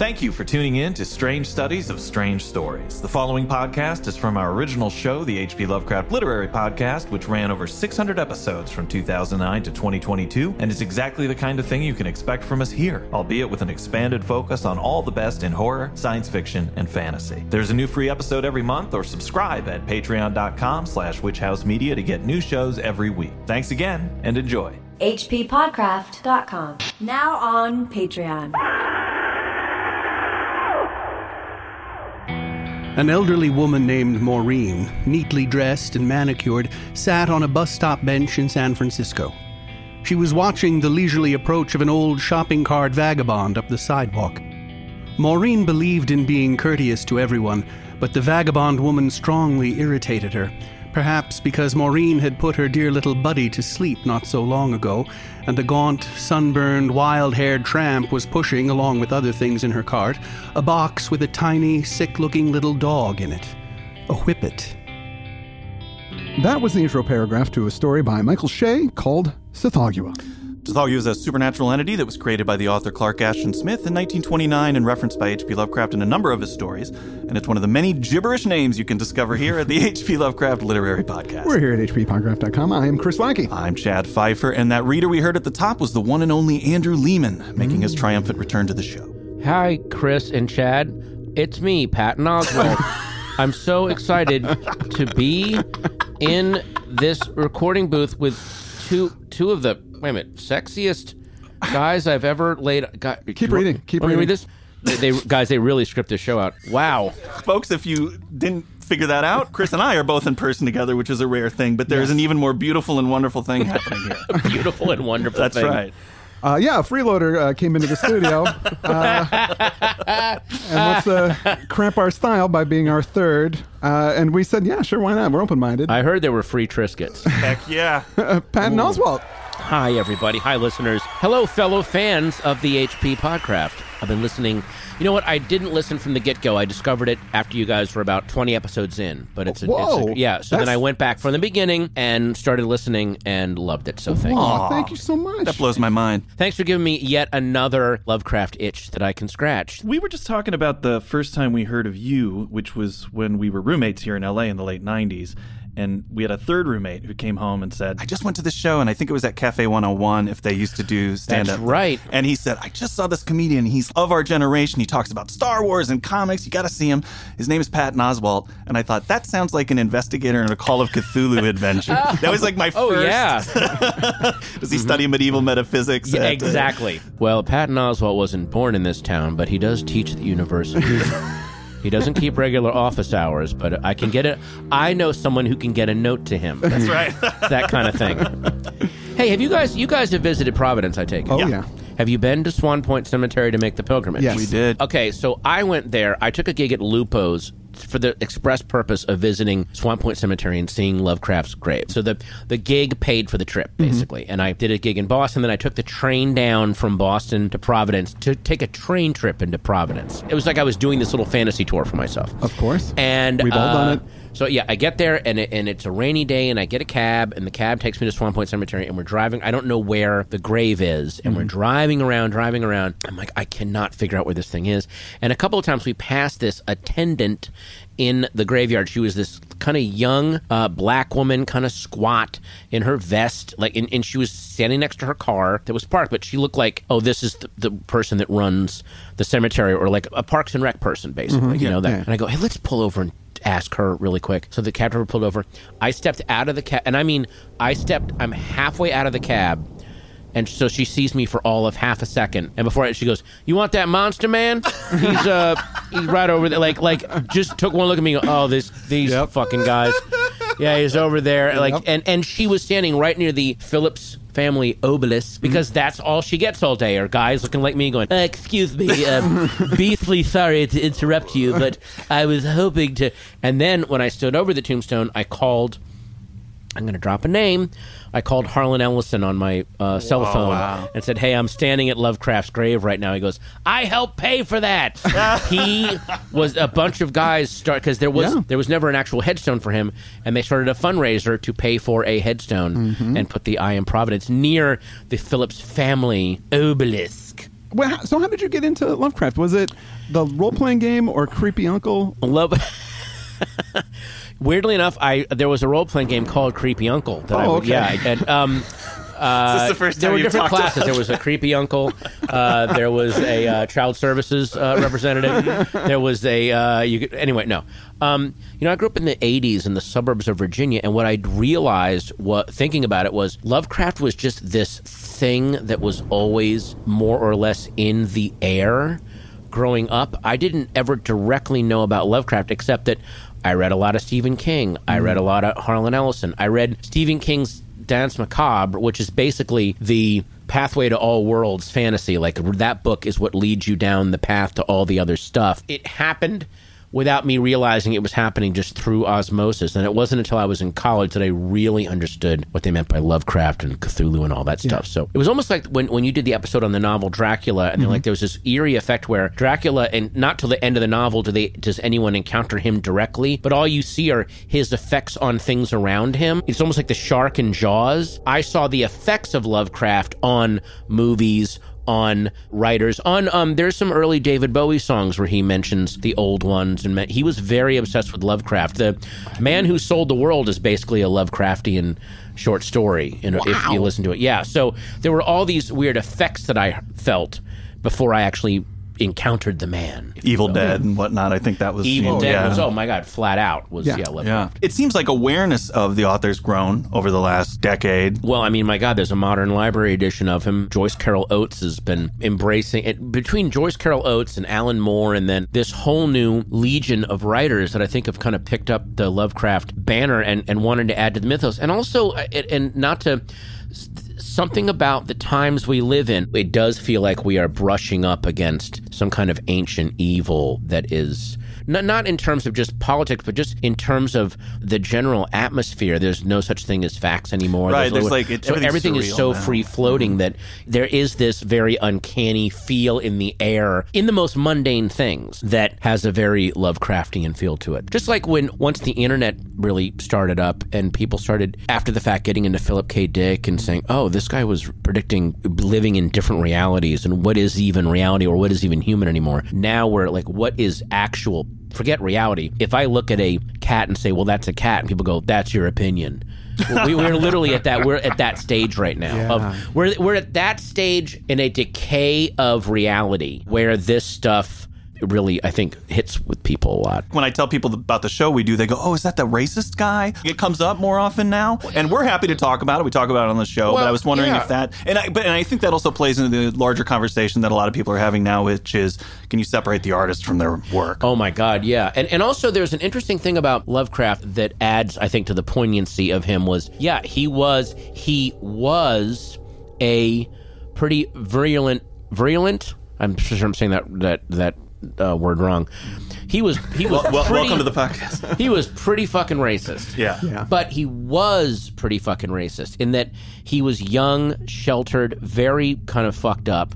Thank you for tuning in to Strange Studies of Strange Stories. The following podcast is from our original show, the H.P. Lovecraft Literary Podcast, which ran over 600 episodes from 2009 to 2022, and is exactly the kind of thing you can expect from us here, albeit with an expanded focus on all the best in horror, science fiction, and fantasy. There's a new free episode every month, or subscribe at patreon.com slash witchhousemedia to get new shows every week. Thanks again, and enjoy. hppodcraft.com. Now on Patreon. An elderly woman named Maureen, neatly dressed and manicured, sat on a bus stop bench in San Francisco. She was watching the leisurely approach of an old shopping cart vagabond up the sidewalk. Maureen believed in being courteous to everyone, but the vagabond woman strongly irritated her. Perhaps because Maureen had put her dear little buddy to sleep not so long ago, and the gaunt, sunburned, wild haired tramp was pushing, along with other things in her cart, a box with a tiny, sick looking little dog in it. A whippet. That was the intro paragraph to a story by Michael Shea called Tsathoggua. Tsathoggua is a supernatural entity that was created by the author Clark Ashton Smith in 1929 and referenced by H.P. Lovecraft in a number of his stories. And it's one of the many gibberish names you can discover here at the H.P. Lovecraft Literary Podcast. We're here at hppodcraft.com. I am Chris Lackey. I'm Chad Pfeiffer, and that reader we heard at the top was the one and only Andrew Lehman, making his triumphant return to the show. Hi, Chris and Chad. It's me, Patton Oswalt. I'm so excited to be in this recording booth with two two of the wait a minute sexiest guys I've ever laid. God, Keep reading. Keep Want me to reading. read this. They, they guys, they really script this show out. Wow. Folks, if you didn't figure that out, Chris and I are both in person together, which is a rare thing, but there's an even more beautiful and wonderful thing happening here. Beautiful and wonderful. That's thing. right. Uh, yeah, a freeloader uh, came into the studio uh, and wants to cramp our style by being our third. Uh, and we said, yeah, sure, why not? We're open minded. I heard there were free Triscuits. Heck yeah. Patton Oswalt. Hi, everybody. Hi, listeners. Hello, fellow fans of the HP Podcraft. I've been listening. You know what? I didn't listen from the get go. I discovered it after you guys were about 20 episodes in. But it's a, Whoa. it's a yeah. So then I went back from the beginning and started listening and loved it. So thank you. Thank you so much. That blows my mind. Thanks for giving me yet another Lovecraft itch that I can scratch. We were just talking about the first time we heard of you, which was when we were roommates here in LA in the late 90s. And we had a third roommate who came home and said, I just went to the show, and I think it was at Cafe 101 if they used to do stand up. That's right. And he said, I just saw this comedian. He's of our generation. He talks about Star Wars and comics. You got to see him. His name is Patton Oswalt. And I thought, that sounds like an investigator in a Call of Cthulhu adventure. that was like my Oh, first. yeah. Does he study medieval metaphysics? Yeah, uh, exactly. Well, Patton Oswalt wasn't born in this town, but he does teach at the university. he doesn't keep regular office hours, but I can get it. I know someone who can get a note to him. That's right. that kind of thing. hey, have you guys? You guys have visited Providence, I take it. Oh, yeah. Have you been to Swan Point Cemetery to make the pilgrimage? Yes. we did. Okay, so I went there. I took a gig at Lupo's for the express purpose of visiting Swan Point Cemetery and seeing Lovecraft's grave. So the the gig paid for the trip basically, and I did a gig in Boston. Then I took the train down from Boston to Providence to take a train trip into Providence. It was like I was doing this little fantasy tour for myself. Of course. And We've all uh, done it. So yeah, I get there and it, and it's a rainy day, and I get a cab, and the cab takes me to Swan Point Cemetery, and we're driving. I don't know where the grave is, and we're driving around, driving around. I'm like, I cannot figure out where this thing is. And a couple of times we passed this attendant in the graveyard. She was this kind of young uh, black woman, kind of squat in her vest, like, and, and she was standing next to her car that was parked. But she looked like, oh, this is the, the person that runs the cemetery, or like a Parks and Rec person, basically. You know that. yeah. And I go, hey, let's pull over and ask her really quick. So the cab driver pulled over. I stepped out of the cab, and I mean, I stepped. I'm halfway out of the cab, and so she sees me for all of half a second. And before I, she goes, "You want that monster man? He's uh, he's right over there." Like, like just took one look at me. and go, Oh, this these fucking guys. Yeah, he's over there. Like, and and she was standing right near the Phillips family obelisk because that's all she gets all day. Are guys looking like me going uh, excuse me um, beastly sorry to interrupt you but i was hoping to. And then when i stood over the tombstone i called i'm going to drop a name i called harlan ellison on my uh, cell phone and said hey i'm standing at lovecraft's grave right now he goes i helped pay for that he was a bunch of guys start because there was Yeah. there was never an actual headstone for him and they started a fundraiser to pay for a headstone and put the i am providence near the phillips family obelisk Well, so how did you get into Lovecraft? Was it the role playing game or Creepy Uncle? Love. Weirdly enough, I there was a role playing game called Creepy Uncle that I Oh, would okay. yeah and um. Uh, Is this the first there were different classes. about There was a creepy uncle. Uh, there was a uh, child services uh, representative. There was a uh, you could, anyway. No, um, you know I grew up in the '80s in the suburbs of Virginia, and what I realized, what thinking about it, was Lovecraft was just this thing that was always more or less in the air growing up, I didn't ever directly know about Lovecraft except that I read a lot of Stephen King. I read a mm. lot of Harlan Ellison. I read Stephen King's Danse Macabre, which is basically the pathway to all worlds fantasy. Like that book is what leads you down the path to all the other stuff. It happened without me realizing it was happening just through osmosis. And it wasn't until I was in college that I really understood what they meant by Lovecraft and Cthulhu and all that stuff. So it was almost like when, when you did the episode on the novel Dracula, and they're mm-hmm. like there was this eerie effect where Dracula, and not till the end of the novel do they does anyone encounter him directly, but all you see are his effects on things around him. It's almost like the shark in Jaws. I saw the effects of Lovecraft on movies, on writers on um there's some early David Bowie songs where he mentions the old ones and he was very obsessed with Lovecraft. The Man Who Sold the World is basically a Lovecraftian short story you know, if you listen to it. Yeah, so there were all these weird effects that I felt before I actually encountered the man. you Evil. Dead and whatnot. I think that was Evil oh, Dead yeah. was oh my god, flat out was yeah, Yeah. Yeah. It seems like awareness of the author's grown over the last decade. Well, I mean, my God, there's a modern library edition of him. Joyce Carol Oates has been embracing it. Between Joyce Carol Oates and Alan Moore, and then this whole new legion of writers that I think have kind of picked up the Lovecraft banner and, and wanted to add to the mythos. And also, uh, and not to. Something about the times we live in, it does feel like we are brushing up against some kind of ancient evil that is not, not in terms of just politics, but just in terms of the general atmosphere. There's no such thing as facts anymore. Right, there's no- like- it- so everything is so now. Mm-hmm. free floating that there is this very uncanny feel in the air in the most mundane things that has a very Lovecraftian feel to it. Just like when once the internet really started up and people started after the fact getting into Philip K. Dick and saying, "Oh, this guy was predicting living in different realities and what is even reality or what is even human anymore." Now we're like, what is actual? Forget reality. If I look at a cat and say, "Well, that's a cat," and people go, "That's your opinion." we, we're literally at that we're at that stage right now of we're we're at that stage in a decay of reality where this stuff really I think hits with people a lot. When I tell people about the show we do, they go, "Oh, is that the racist guy?" It comes up more often now, and we're happy to talk about it. We talk about it on the show, but Well, I was wondering yeah. if that, and I, but and I think that also plays into the larger conversation that a lot of people are having now, which is, can you separate the artist from their work? Oh my God, yeah, and and also there's an interesting thing about Lovecraft that adds, I think, to the poignancy of him was, yeah, he was he was a pretty virulent virulent. I'm sure I'm saying that that that uh, word wrong. He was he was Well, pretty, welcome to the podcast. he was pretty fucking racist. Yeah. Yeah. But he was pretty fucking racist in that he was young, sheltered, very kind of fucked up,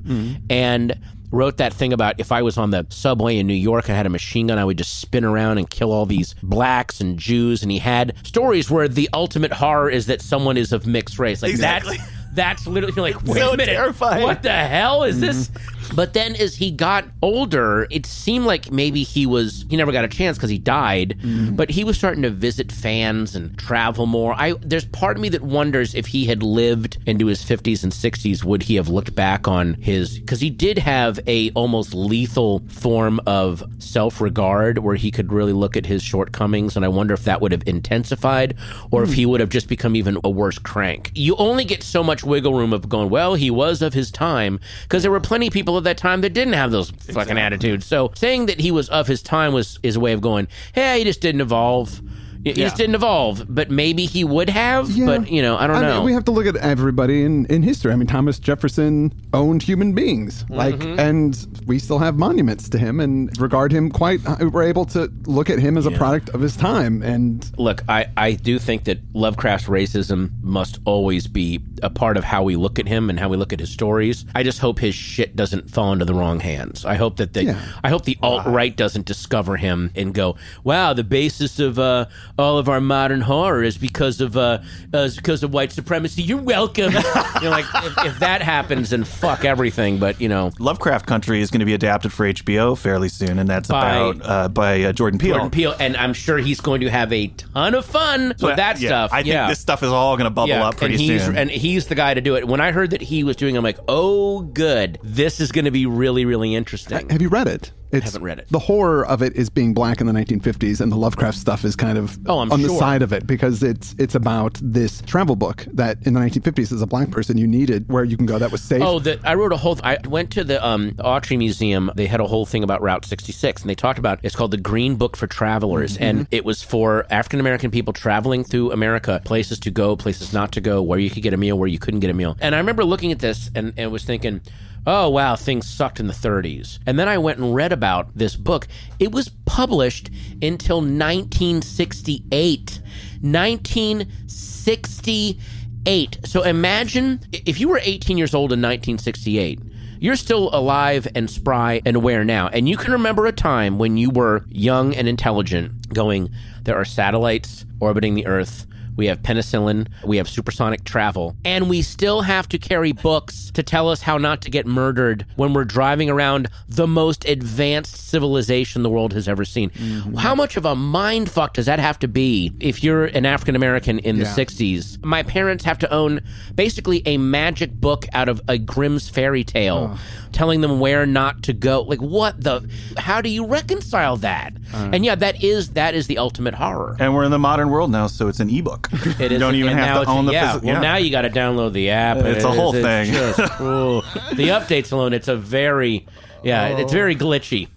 and wrote that thing about if I was on the subway in New York and I had a machine gun, I would just spin around and kill all these blacks and Jews. And he had stories where the ultimate horror is that someone is of mixed race. Like Exactly. that's that's literally like, wait so a minute, terrifying. what the hell is this? But then as he got older, it seemed like maybe he was he never got a chance because he died. Mm-hmm. But he was starting to visit fans and travel more. I there's part of me that wonders if he had lived into his 50s and 60s, would he have looked back on his because he did have a almost lethal form of self regard where he could really look at his shortcomings, and I wonder if that would have intensified or if he would have just become even a worse crank. You only get so much wiggle room of going, well, he was of his time because there were plenty of people at that time that didn't have those fucking attitudes. So saying that he was of his time was is a way of going, hey, he just didn't evolve. He he just didn't evolve, but maybe he would have. Yeah. But you know, I don't I know. Mean, we have to look at everybody in, in history. I mean, Thomas Jefferson owned human beings, like, Mm-hmm. and we still have monuments to him and regard him quite. uh, We're able to look at him as a product of his time, and Look, I, I do think that Lovecraft's racism must always be a part of how we look at him and how we look at his stories. I just hope his shit doesn't fall into the wrong hands. I hope that the Yeah. I hope the alt right doesn't discover him and go, "Wow, the basis of uh all of our modern horror is because of uh, uh is because of white supremacy. You're welcome. you know, like if, if that happens, then fuck everything. But you know, Lovecraft Country is going to be adapted for HBO fairly soon, and that's By- about uh, by uh, Jordan Peele. Jordan Peele, and I'm sure he's going to have a ton of fun So with that yeah, stuff. I think yeah. this stuff is all going to bubble up pretty and he's, soon. And he's the guy to do it. When I heard that he was doing, it, I'm like, oh, good. This is going to be really, really interesting. Have you read it? It's, haven't read it. The horror of it is being black in the 1950s, and the Lovecraft stuff is kind of Oh, on the side of it because it's it's about this travel book that in the 1950s, as a black person, you needed where you can go that was safe. Oh, the, I wrote a whole. I went to the um, Autry Museum. They had a whole thing about Route 66, and they talked about it's called the Green Book for Travelers, and it was for African American people traveling through America, places to go, places not to go, where you could get a meal, where you couldn't get a meal. And I remember looking at this and, and was thinking. Oh wow, things sucked in the 30s. And then I went and read about this book. It was published until 1968. 1968. So imagine if you were 18 years old in 1968. You're still alive and spry and aware now. And you can remember a time when you were young and intelligent going, there are satellites orbiting the Earth. We have penicillin. We have supersonic travel. And we still have to carry books to tell us how not to get murdered when we're driving around the most advanced civilization the world has ever seen. Mm-hmm. How much of a mind fuck does that have to be if you're an African American in the 60s? My parents have to own basically a magic book out of a Grimm's fairy tale telling them where not to go. Like what the how do you reconcile that? Uh. and yeah, that is that is the ultimate horror. and we're in the modern world now, so it's an ebook. It you don't even have to it's- own the yeah. physical. Well, now you got to download the app. It's a it whole is- thing. It's just, the updates alone, it's a very, yeah, it's very oh. glitchy.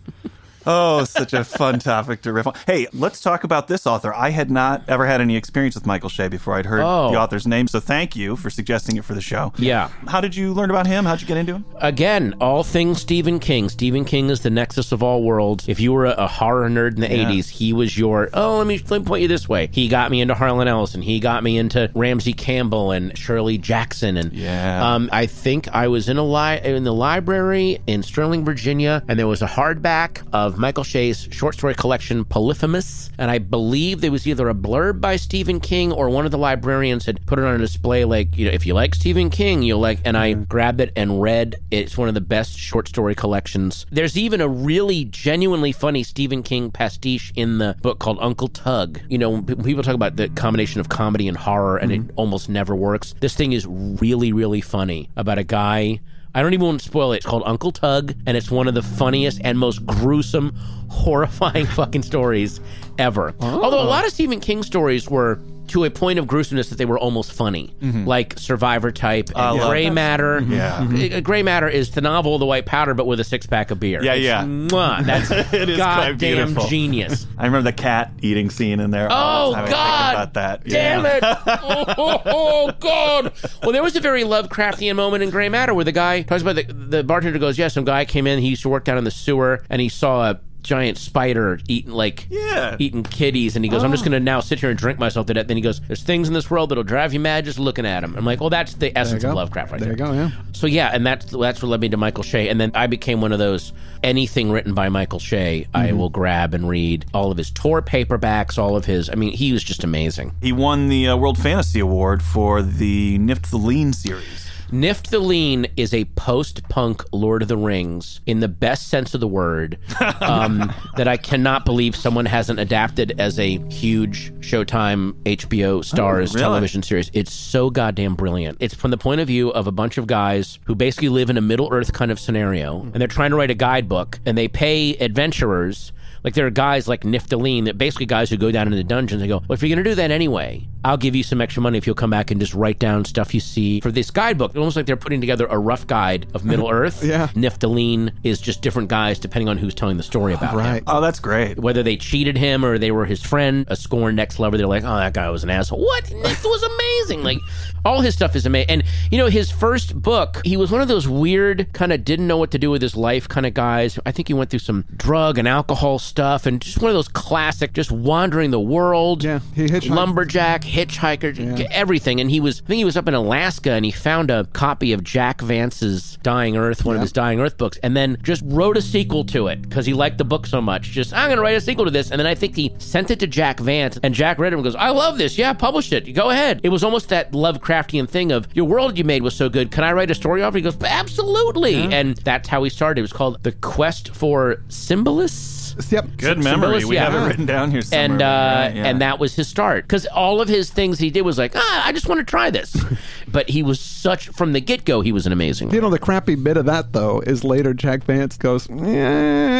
Oh, such a fun topic to riff on. Hey, let's talk about this author. I had not ever had any experience with Michael Shea before I'd heard Oh. the author's name, so thank you for suggesting it for the show. Yeah. How did you learn about him? How'd you get into him? Again, all things Stephen King. Stephen King is the nexus of all worlds. If you were a, a horror nerd in the Yeah. 80s, he was your, oh, let me, let me point you this way. He got me into Harlan Ellison. He got me into Ramsey Campbell and Shirley Jackson. And Yeah. um, I think I was in a li- in the library in Sterling, Virginia, and there was a hardback of Michael Shea's short story collection, Polyphemus. And I believe there was either a blurb by Stephen King or one of the librarians had put it on a display, like, you know, if you like Stephen King, you'll like. And I mm-hmm. grabbed it and read. It's one of the best short story collections. There's even a really genuinely funny Stephen King pastiche in the book called Uncle Tug. You know, when people talk about the combination of comedy and horror, and it mm-hmm. almost never works. This thing is really, really funny about a guy. I don't even want to spoil it. It's called Uncle Tug, and it's one of the funniest and most gruesome, horrifying fucking stories ever. Although a oh. lot of Stephen King stories were to a point of gruesomeness that they were almost funny, mm-hmm. like Survivor Type and Gray. Matter. Mm-hmm. Yeah. Mm-hmm. Uh, Gray Matter is the novel The White Powder, but with a six pack of beer. Yeah, It's yeah. mwah. That's It is quite goddamn genius. I remember the cat eating scene in there. Oh the time. I think God! about that. Damn Yeah. it! Oh, oh, oh, God! Well, there was a very Lovecraftian moment in Gray Matter where the guy talks about the the bartender goes, "Yeah, some guy came in. He used to work down in the sewer, and he saw a giant spider eating like Yeah. eating kitties, and he goes, "I'm just gonna now sit here and drink myself to death." Then he goes, "There's things in this world that'll drive you mad just looking at them." I'm like, "Well, that's the essence of Lovecraft, right there there." you go. Yeah. So yeah, and that's that's what led me to Michael Shea, and then I became one of those anything written by Michael Shea, I will grab and read all of his tour paperbacks, all of his. I mean, he was just amazing. He won the uh, World Fantasy Award for the Nifft the Lean series. Nifft the Lean is a post-punk Lord of the Rings in the best sense of the word um, that I cannot believe someone hasn't adapted as a huge Showtime HBO Stars really? television series. It's so goddamn brilliant. It's from the point of view of a bunch of guys who basically live in a Middle Earth kind of scenario, and they're trying to write a guidebook, and they pay adventurers. Like there are guys like Nifft the Lean that basically guys who go down into the dungeons and go, well, if you're going to do that anyway, I'll give you some extra money if you'll come back and just write down stuff you see for this guidebook. It's Almost like they're putting together a rough guide of Middle Earth. Yeah. Nifft the Lean is just different guys depending on who's telling the story about him. Right. Oh, that's great. Whether they cheated him or they were his friend, a scorned ex lover, they're like, oh, that guy was an asshole. What? Nifft was amazing. Like, all his stuff is amazing. And, you know, his first book, he was one of those weird, kind of didn't know what to do with his life kind of guys. I think he went through some drug and alcohol stuff and just one of those classic, just wandering the world. Yeah, he hitchhiked. Lumberjack, hitchhiker, everything. And he was, I think he was up in Alaska and he found a copy of Jack Vance's Dying Earth, one of his Dying Earth books, and then just wrote a sequel to it because he liked the book so much. Just, I'm going to write a sequel to this. And then I think he sent it to Jack Vance, and Jack read it and goes, I love this. Yeah, publish it. Go ahead. It was almost that Lovecraftian thing of, your world you made was so good. Can I write a story off? He goes, absolutely. And that's how he started. It was called The Quest for Simbilis. Yep. Good Sym- memory. Simbilis, We yeah. have it written down here somewhere. and uh, right? Yeah. and that was his start because all of his things he did was like ah I just want to try this, but he was such from the get go he was an amazing. You know the crappy bit of that though is later Jack Vance goes, eh,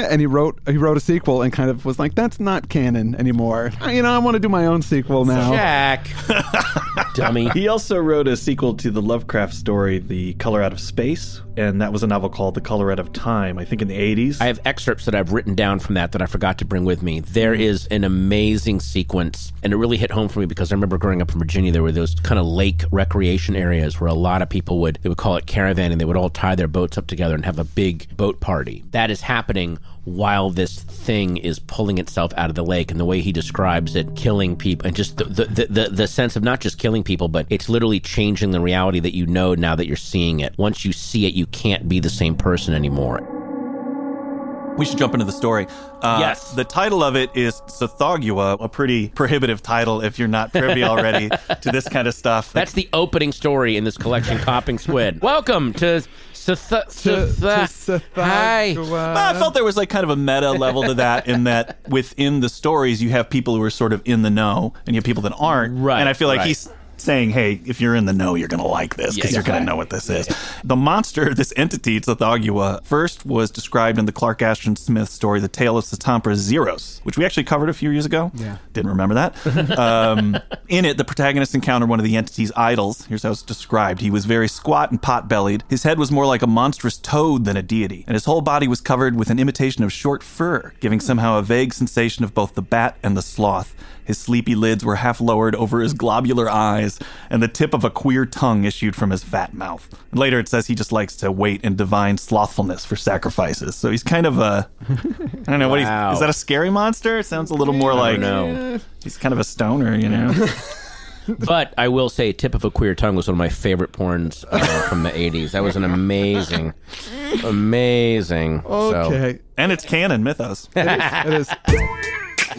and he wrote he wrote a sequel and kind of was like, that's not canon anymore. You know, I want to do my own sequel now. Jack, dummy. He also wrote a sequel to the Lovecraft story, The Color Out of Space, and that was a novel called The Color Out of Time, I think in the 80s. I have excerpts that I've written down from that that I forgot to bring with me. There mm-hmm. is an amazing sequence, and it really hit home for me because I remember growing up in Virginia. There were those kind of lake recreation areas where a lot of people would they would call it caravan, and they would all tie their boats up together and have a big boat party. That is happening while this thing is pulling itself out of the lake, and the way he describes it, killing people, and just the the, the, the, the sense of not just killing people, but it's literally changing the reality that you know now that you're seeing it. Once you see it, you can't be the same person anymore. We should jump into the story. Uh, Yes. The title of it is Tsathoggua, a pretty prohibitive title if you're not privy already to this kind of stuff. That's the opening story in this collection, Copping Squid. Welcome to Satha. Satha. Hi. But I felt there was like kind of a meta level to that in that within the stories you have people who are sort of in the know and you have people that aren't. Right, And I feel like right. he's saying, hey, if you're in the know, you're going to like this because Yeah, you're going to know what this is. The monster, this entity, Tsathoggua, first was described in the Clark Ashton Smith story, The Tale of Satampra Zeiros, which we actually covered a few years ago. Yeah. Didn't remember that. um, in it, the protagonist encountered one of the entity's idols. Here's how it's described. He was very squat and pot bellied. His head was more like a monstrous toad than a deity, and his whole body was covered with an imitation of short fur, giving somehow a vague sensation of both the bat and the sloth. His sleepy lids were half lowered over his globular eyes, and the tip of a queer tongue issued from his fat mouth. Later, it says he just likes to wait in divine slothfulness for sacrifices. So he's kind of a. I don't know what he's. Is that a scary monster? It sounds a little more like. know. He's kind of a stoner, you know? But I will say, Tip of a Queer Tongue was one of my favorite porns uh, from the 80s. That was an amazing, amazing. So, Okay. and it's canon mythos. It is.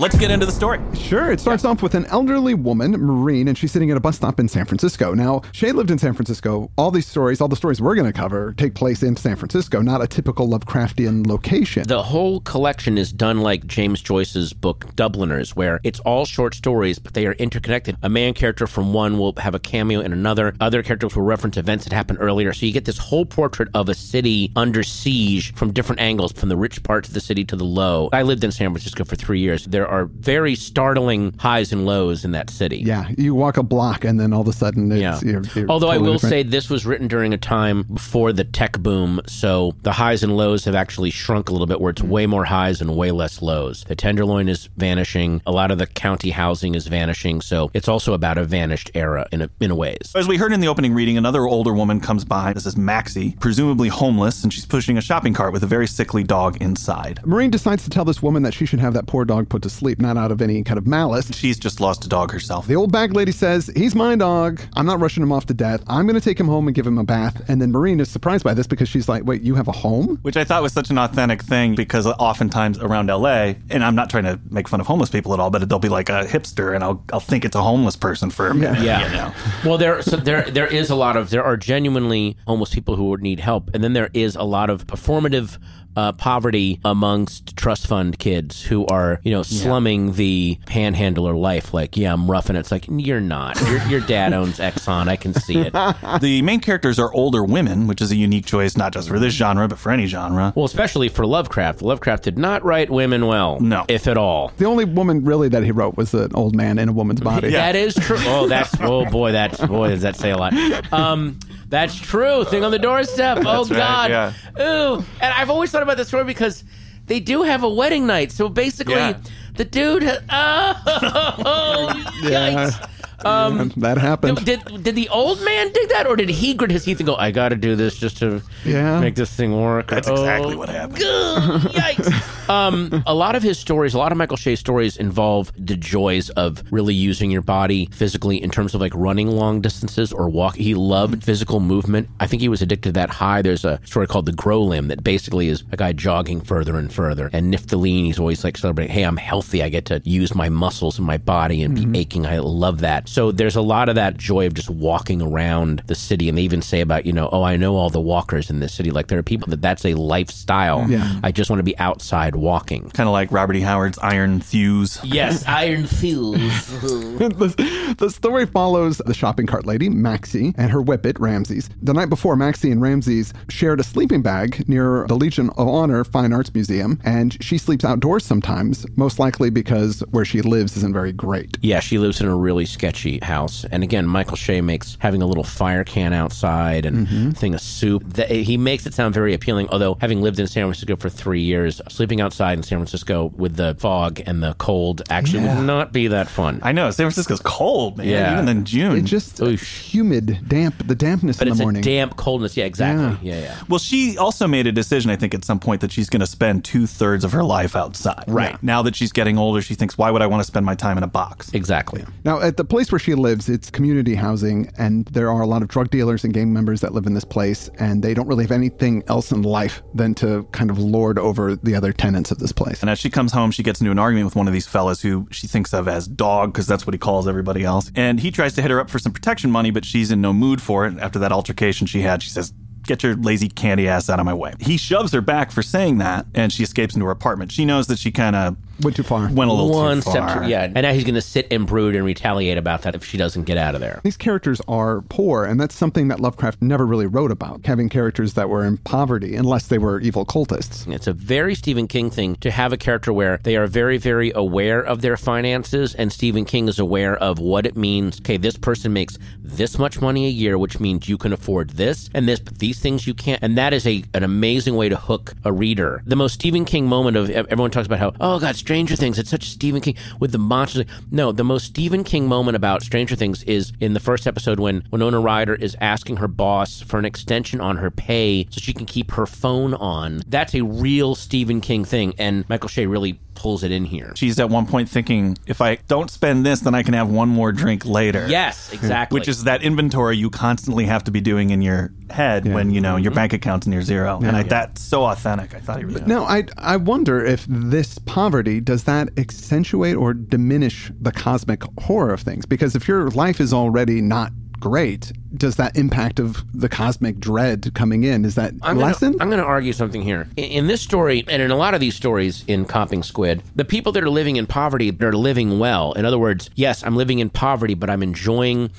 Let's get into the story. Sure. It starts off with an elderly woman, Maureen, and she's sitting at a bus stop in San Francisco. Now, Shea lived in San Francisco. All these stories, all the stories we're going to cover, take place in San Francisco, not a typical Lovecraftian location. the whole collection is done like James Joyce's book Dubliners, where it's all short stories, but they are interconnected. A man character from one will have a cameo in another. Other characters will reference events that happened earlier. So you get this whole portrait of a city under siege from different angles, from the rich parts of the city to the low. I lived in San Francisco for three years. There are very startling highs and lows in that city. yeah, you walk a block and then all of a sudden it's. Yeah. You're, you're Although I will different. say this was written during a time before the tech boom, so the highs and lows have actually shrunk a little bit where it's mm. way more highs and way less lows. The Tenderloin is vanishing, a lot of the county housing is vanishing, so it's also about a vanished era in a, in a ways. As we heard in the opening reading, another older woman comes by. This is Maxie, presumably homeless, and she's pushing a shopping cart with a very sickly dog inside. Maureen decides to tell this woman that she should have that poor dog put to sleep, not out of any kind of malice. She's just lost a dog herself. The old bag lady says, He's my dog. I'm not rushing him off to death. I'm going to take him home and give him a bath. And then Maureen is surprised by this because she's like, Wait, you have a home? which I thought was such an authentic thing because oftentimes around LA, and I'm not trying to make fun of homeless people at all, but they'll be like a hipster, and I'll I'll think it's a homeless person for a minute. Yeah. you know? Well, there so there there is a lot of there are genuinely homeless people who would need help, and then there is a lot of performative uh, poverty amongst trust fund kids who are you know slumming the panhandler life. Like, yeah, I'm rough, and it's like you're not. Your, your dad owns Exxon. I can see it. The main characters are older women, which is a unique choice not just for this genre but for any genre. Well, especially for Lovecraft. Lovecraft did not write women well, No. if at all. The only woman really that he wrote was an old man in a woman's body. That is true. Oh, that's oh boy, that's boy, does that say a lot. Um, that's true. Thing on the doorstep. Oh right, God. yeah. Ooh. And I've always thought about this story because they do have a wedding night. So basically, Yeah. the dude. Ha- uh, oh, yikes. Um, that happened. did did the old man dig that, or did he grit his teeth and go, "I got to do this just to Yeah. make this thing work"? That's Oh, exactly what happened. Ugh, yikes. Um, a lot of his stories, a lot of Michael Shea stories involve the joys of really using your body physically in terms of like running long distances or walk. He loved physical movement. I think he was addicted to that high. There's a story called The Growlimb that basically is a guy jogging further and further. And Nifft the Lean, he's always like celebrating, hey, I'm healthy. I get to use my muscles and my body and be aching. I love that. So there's a lot of that joy of just walking around the city. And they even say about, you know, oh, I know all the walkers in this city. Like there are people that that's a lifestyle. Yeah. I just want to be outside walking. Kind of like Robert E. Howard's Iron Thews. Yes, Iron Fuse. the, the story follows the shopping cart lady, Maxie, and her whippet, Ramses. The night before, Maxie and Ramses shared a sleeping bag near the Legion of Honor Fine Arts Museum, and she sleeps outdoors sometimes, most likely because where she lives isn't very great. Yeah, she lives in a really sketchy house. And again, Michael Shea makes having a little fire can outside and mm-hmm. thing of soup. That, he makes it sound very appealing. Although, having lived in San Francisco for three years, sleeping outside in San Francisco with the fog and the cold actually would not be that fun. I know San Francisco's cold, man. Yeah. Even in June. It's just humid, damp, the dampness but in it's the morning. a damp coldness. Yeah, exactly. Yeah, yeah. Well, she also made a decision, I think, at some point that she's going to spend two thirds of her life outside. Right. Now that she's getting older, she thinks, why would I want to spend my time in a box? Exactly. Now, at the place where she lives, it's community housing, and there are a lot of drug dealers and gang members that live in this place, and they don't really have anything else in life than to kind of lord over the other tenants of this place. And as she comes home, she gets into an argument with one of these fellas who she thinks of as dog, because that's what he calls everybody else. And he tries to hit her up for some protection money, but she's in no mood for it. After that altercation she had, she says, Get your lazy candy ass out of my way. He shoves her back for saying that, and she escapes into her apartment. She knows that she kind of Went too far. went a little One too step far. too, yeah. And now he's going to sit and brood and retaliate about that if she doesn't get out of there. These characters are poor, and that's something that Lovecraft never really wrote about, having characters that were in poverty, unless they were evil cultists. It's a very Stephen King thing to have a character where they are very, very aware of their finances, and Stephen King is aware of what it means. Okay, this person makes this much money a year, which means you can afford this and this, but these things you can't. And that is a an amazing way to hook a reader. The most Stephen King moment of everyone talks about how, oh God, Stranger Things, it's such a Stephen King with the monsters. No, the most Stephen King moment about Stranger Things is in the first episode when Winona Ryder is asking her boss for an extension on her pay so she can keep her phone on. That's a real Stephen King thing, and Michael Shea really pulls it in here. She's at one point thinking, if I don't spend this, then I can have one more drink later. Yes, exactly. Which is that inventory you constantly have to be doing in your head when you know your mm-hmm. bank account's near zero, and I, that's so authentic. I thought he really. Now, I, I wonder if this poverty does that accentuate or diminish the cosmic horror of things? Because if your life is already not great, does that impact of the cosmic dread coming in? Is that I'm gonna. I'm going to argue something here. In, in this story, and in a lot of these stories in Copping Squid, the people that are living in poverty are living well. In other words, yes, I'm living in poverty, but I'm enjoying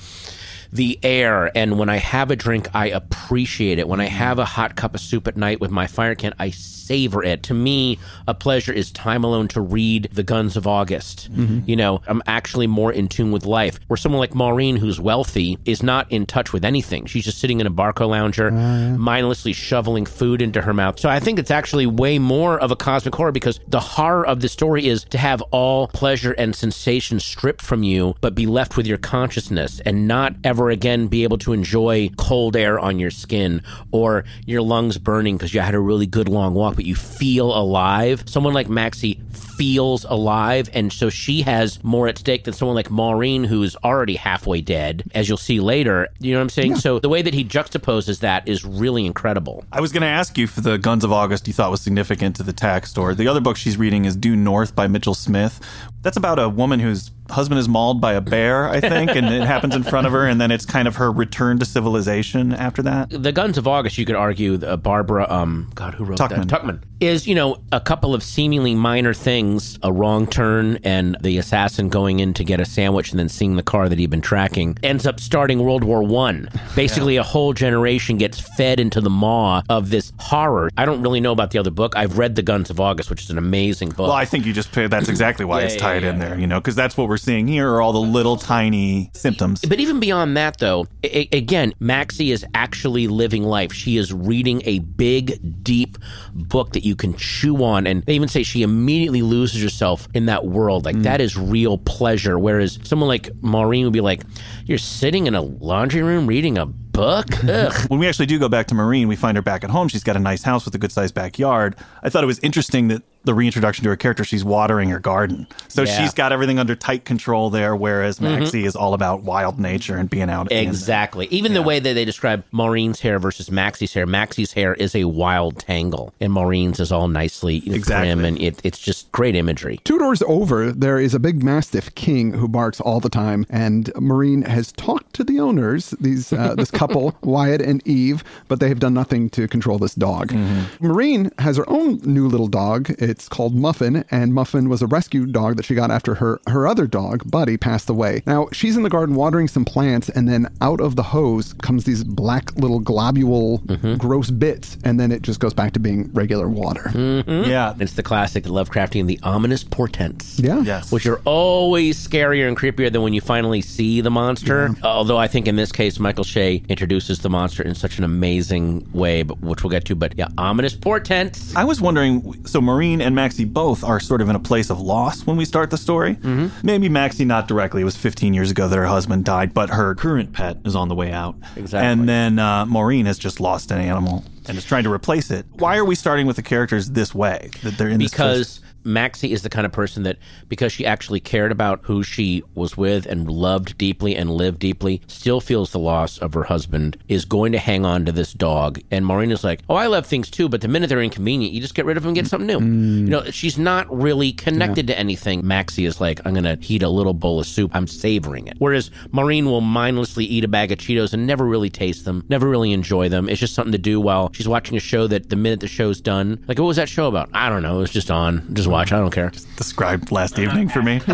the air. And when I have a drink, I appreciate it. When I have a hot cup of soup at night with my fire can, I savor it. To me, a pleasure is time alone to read The Guns of August. Mm-hmm. You know, I'm actually more in tune with life. Where someone like Maureen, who's wealthy, is not in touch with anything. She's just sitting in a Barco lounger, oh, mindlessly shoveling food into her mouth. So I think it's actually way more of a cosmic horror because the horror of the story is to have all pleasure and sensation stripped from you, but be left with your consciousness and not ever again be able to enjoy cold air on your skin or your lungs burning because you had a really good long walk, but you feel alive. Someone like Maxie feels alive, and so she has more at stake than someone like Maureen, who's already halfway dead, as you'll see later. You know what I'm saying? So the way that he juxtaposes that is really incredible. I was going to ask you for the Guns of August you thought was significant to the text, or the other book she's reading is Due North by Mitchell Smith. That's about a woman whose husband is mauled by a bear, I think, and it happens in front of her, and then it's kind of her return to civilization after that. The Guns of August, you could argue, uh, Barbara, um, God, who wrote Tuchman. that? Tuchman is, you know, a couple of seemingly minor things, a wrong turn, and the assassin going in to get a sandwich and then seeing the car that he'd been tracking ends up starting World War One. Basically, a whole generation gets fed into the maw of this horror. I don't really know about the other book. I've read The Guns of August, which is an amazing book. Well, I think you just that's exactly why Yeah, it's tied yeah, in there, you know, because that's what we're seeing here are all the little tiny symptoms. But even beyond that, though, a- again, Maxie is actually living life. She is reading a big, deep book that you can chew on. And they even say she immediately loses herself in that world. Like, mm. that is real pleasure. Whereas someone like Maureen would be like, You're sitting in a laundry room reading a book? When we actually do go back to Maureen, we find her back at home. She's got a nice house with a good sized backyard. I thought it was interesting that the reintroduction to her character, she's watering her garden. So Yeah. she's got everything under tight control there, whereas Maxie is all about wild nature and being out. in- Exactly. Even the way that they describe Maureen's hair versus Maxie's hair. Maxie's hair is a wild tangle, and Maureen's is all nicely Exactly. trim, and it, it's just great imagery. Two doors over, there is a big mastiff king who barks all the time, and Maureen has talked to the owners, these uh, this couple, Wyatt and Eve, but they have done nothing to control this dog. Maureen has her own new little dog. It's called Muffin, and Muffin was a rescue dog that she got after her her other dog, Buddy, passed away. Now she's in the garden watering some plants, and then out of the hose comes these black little globule, mm-hmm. gross bits, and then it just goes back to being regular water. Mm-hmm. Yeah. It's the classic Lovecraftian, the ominous portents. Yeah. Yes. Which are always scarier and creepier than when you finally see the monster. Although I think in this case, Michael Shea introduces the monster in such an amazing way, but which we'll get to. But yeah, ominous portents. I was wondering, so Maureen and Maxie both are sort of in a place of loss when we start the story. Mm-hmm. Maybe Maxie not directly. It was 15 years ago that her husband died, but her Current pet is on the way out. Exactly. And then uh, Maureen has just lost an animal and is trying to replace it. Why are we starting with the characters this way? That they're in this because Maxie is the kind of person that, because she actually cared about who she was with and loved deeply and lived deeply, still feels the loss of her husband, is going to hang on to this dog. And Maureen is like, Oh, I love things too, but the minute they're inconvenient, you just get rid of them and get something new. Mm. You know, she's not really connected to anything. Maxie is like, I'm going to heat a little bowl of soup. I'm savoring it. Whereas Maureen will mindlessly eat a bag of Cheetos and never really taste them, never really enjoy them. It's just something to do while she's watching a show that the minute the show's done, like, what was that show about? I don't know. It was just on. Just watch. I don't care. Just described last evening for me.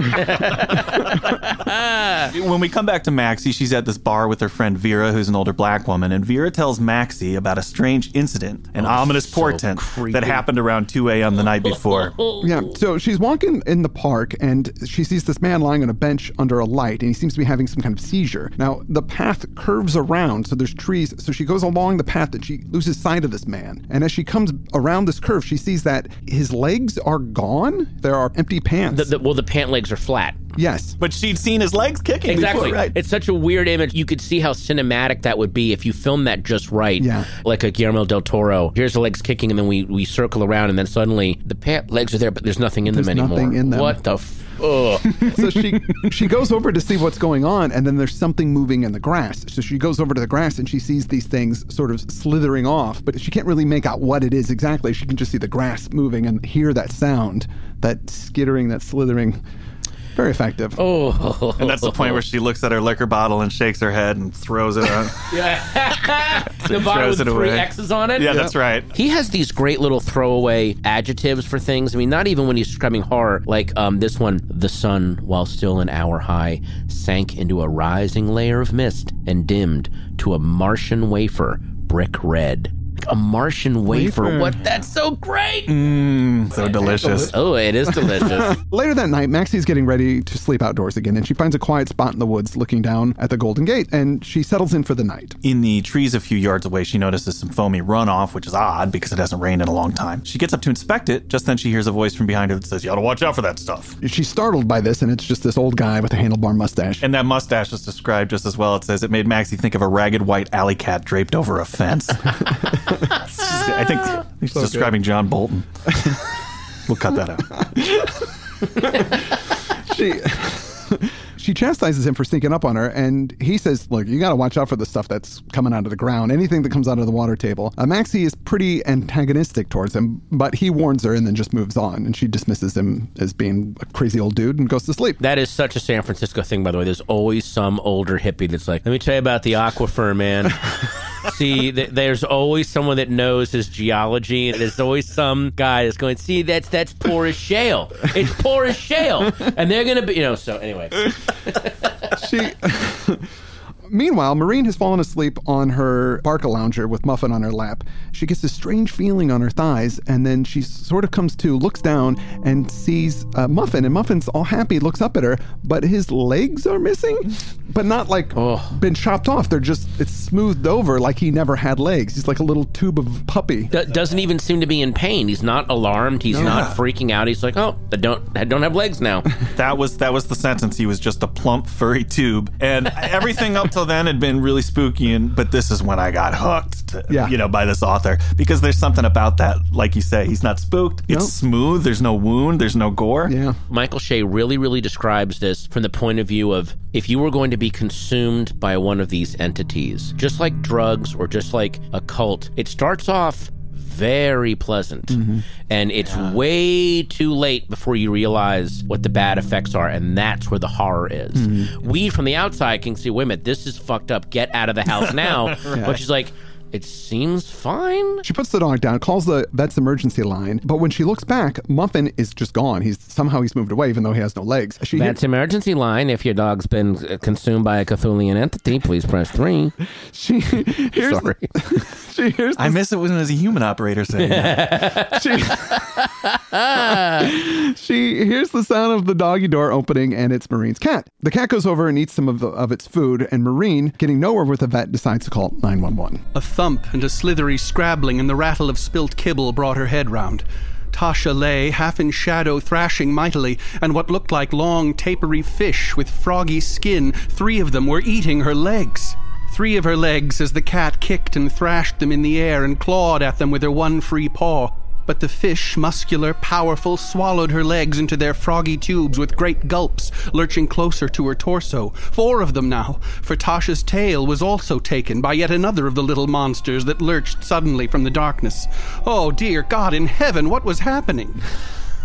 when we come back to Maxie, she's at this bar with her friend Vera, who's an older black woman, and Vera tells Maxie about a strange incident, an oh, ominous portent creepy. that happened around 2 a.m. the night before. Yeah, so she's walking in the park and she sees this man lying on a bench under a light and he seems to be having some kind of seizure. Now, the path curves around, so there's trees. So she goes along the path and she loses sight of this man. And as she comes around this curve, she sees that his legs are gone. There are empty pants. The, the, well, the pant legs are flat. yes. But she'd seen his legs kicking Exactly. before, right? It's such a weird image. You could see how cinematic that would be if you filmed that just right. Yeah. Like a Guillermo del Toro. Here's the legs kicking, and then we, we circle around, and then suddenly the pant legs are there, but there's nothing in them anymore. nothing in them. What the f- Ugh. so she she goes over to see what's going on and then there's something moving in the grass so she goes over to the grass and she sees these things sort of slithering off but she can't really make out what it is exactly she can just see the grass moving and hear that sound that skittering that slithering very effective oh. And that's the point where she looks at her liquor bottle and shakes her head and throws it out. Yeah. The bottle throws with it three away. X's on it? yeah, that's right. He has these great little throwaway adjectives for things. I mean, not even when he's describing horror, like um, this one the sun, while still an hour high, sank into a rising layer of mist and dimmed to a Martian wafer, brick red. Like a Martian wafer. Wafer. What? That's so great. Mmm, so delicious. Oh, it is delicious. Later that night, Maxie's getting ready to sleep outdoors again, and she finds a quiet spot in the woods looking down at the Golden Gate, and she settles in for the night. In the trees a few yards away, she notices some foamy runoff, which is odd because it hasn't rained in a long time. She gets up to inspect it. Just then, she hears a voice from behind her that says, You ought to watch out for that stuff. She's startled by this, and it's just this old guy with a handlebar mustache. And that mustache is described just as well. It says it made Maxie think of a ragged white alley cat draped over a fence. I think he's describing John Bolton. we'll cut that out. she she chastises him for sneaking up on her, and he says, "Look, you got to watch out for the stuff that's coming out of the ground. Anything that comes out of the water table." Uh, Maxie is pretty antagonistic towards him, but he warns her and then just moves on, and she dismisses him as being a crazy old dude and goes to sleep. That is such a San Francisco thing, by the way. There's always some older hippie that's like, let me tell you about the aquifer, man. see, th- there's always someone that knows his geology. and There's always some guy that's going, see, that's that's porous shale. It's porous shale. And they're to be, you know, so anyway. she. Meanwhile, Maureen has fallen asleep on her Barca lounger with Muffin on her lap. She gets this strange feeling on her thighs, and then she sort of comes to, looks down, and sees uh, Muffin. And Muffin's all happy, looks up at her, but his legs are missing, but not like been chopped off. They're just, it's smoothed over like he never had legs. He's like a little tube of puppy. D- doesn't even seem to be in pain. He's not alarmed. He's not freaking out. He's like, oh, I don't, I don't have legs now. That was that was the sentence. He was just a plump, furry tube, and everything up till then had been really spooky, and but this is when I got hooked. To, Yeah. you know, by this author because there's something about that. Like you say, he's not spooked. It's Nope. smooth. There's no wound. There's no gore. Yeah. Michael Shea really, really describes this from the point of view of if you were going to be consumed by one of these entities, just like drugs or just like a cult, it starts off very pleasant. Mm-hmm. And it's way too late before you realize what the bad effects are. And that's where the horror is. Mm-hmm. We from the outside can see, wait a minute, this is fucked up. Get out of the house now. But she's like, it seems fine. She puts the dog down, calls the vet's emergency line, but when she looks back, Muffin is just gone. He's somehow he's moved away, even though he has no legs. She That's emergency line. If your dog's been uh, consumed by a Cthulian entity, please press three. she hears Sorry. she hears I miss it when it was a human operator saying that. she, she hears the sound of the doggy door opening and it's Maureen's cat. The cat goes over and eats some of, the, of its food, and Marine, getting nowhere with the vet, decides to call 911. A thump and a slithery scrabbling and the rattle of spilt kibble brought her head round. Tasha lay, half in shadow, thrashing mightily, and what looked like long, tapery fish with froggy skin, three of them were eating her legs. Three of her legs as the cat kicked and thrashed them in the air and clawed at them with her one free paw. But the fish, muscular, powerful, swallowed her legs into their froggy tubes with great gulps, lurching closer to her torso. Four of them now, for Tasha's tail was also taken by yet another of the little monsters that lurched suddenly from the darkness. Oh, dear God in heaven, what was happening?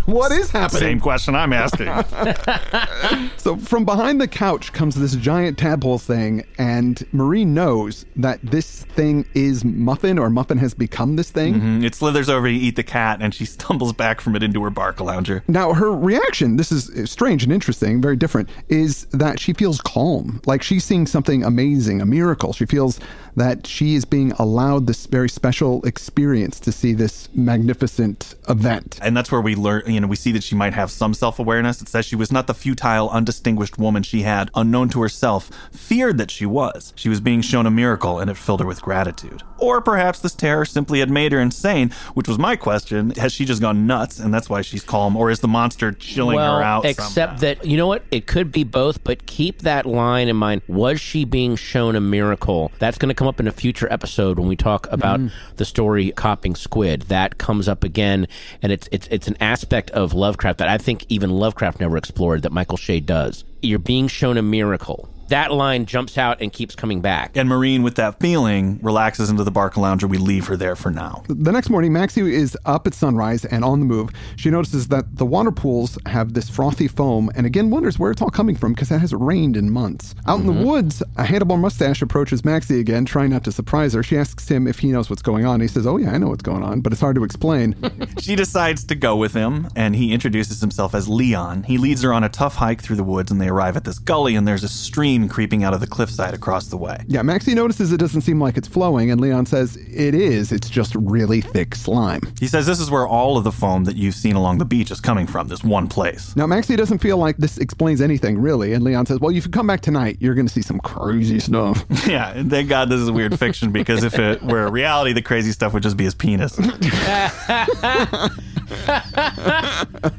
What is happening? Same question I'm asking. So from behind the couch comes this giant tadpole thing, and Maureen knows that this thing is Muffin, or Muffin has become this thing. Mm, it slithers over to eat the cat, and she stumbles back from it into her Barca lounger. Now, her reaction, this is strange and interesting, very different, is that she feels calm. Like she's seeing something amazing, a miracle. She feels that she is being allowed this very special experience to see this magnificent event. And that's where we learn, you know, we see that she might have some self awareness. It says she was not the futile, undistinguished woman she had, unknown to herself, feared that she was. She was being shown a miracle, and it filled her with gratitude. Or perhaps this terror simply had made her insane, which was my question. Has she just gone nuts, and that's why she's calm? Or is the monster chilling well, her out? except somehow? that you know what? It could be both, but keep that line in mind. Was she being shown a miracle? That's going to come up in a future episode when we talk about Mm-hmm. the story "Copping Squid." That comes up again, and it's it's it's an aspect of Lovecraft that I think even Lovecraft never explored that Michael Shea does. You're being shown a miracle. That line jumps out and keeps coming back. And Maureen, with that feeling, relaxes into the Barca lounger. We leave her there for now. The next morning, Maxie is up at sunrise and on the move. She notices that the water pools have this frothy foam and again wonders where it's all coming from because it hasn't rained in months. Out in the mm-hmm. woods, a Hannibal mustache approaches Maxie again, trying not to surprise her. She asks him if he knows what's going on. He says, Oh, yeah, I know what's going on, but it's hard to explain. She decides to go with him, and he introduces himself as Leon. He leads her on a tough hike through the woods, and they arrive at this gully, and there's a stream creeping out of the cliffside across the way. yeah, Maxie notices it doesn't seem like it's flowing, and Leon says, It is. It's just really thick slime. He says this is where all of the foam that you've seen along the beach is coming from, this one place. Now, Maxie doesn't feel like this explains anything, really. And Leon says, Well, if you come back tonight, you're going to see some crazy stuff. yeah, and thank God this is weird fiction because if it were a reality, the crazy stuff would just be his penis.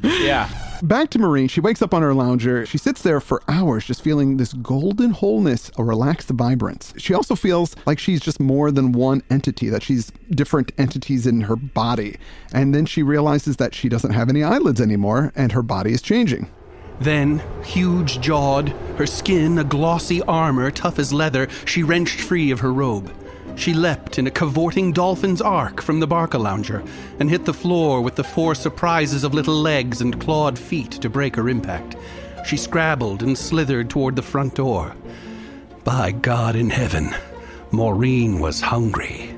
Yeah. Back to Maureen, she wakes up on her lounger. She sits there for hours just feeling this golden wholeness, a relaxed vibrance. She also feels like she's just more than one entity, that she's different entities in her body. And then she realizes that she doesn't have any eyelids anymore and her body is changing. Then, huge jawed, her skin a glossy armor tough as leather, she wrenched free of her robe. She leapt in a cavorting dolphin's arc from the Barca lounger and hit the floor with the four surprises of little legs and clawed feet to break her impact. She scrabbled and slithered toward the front door. By God in heaven, Maureen was hungry.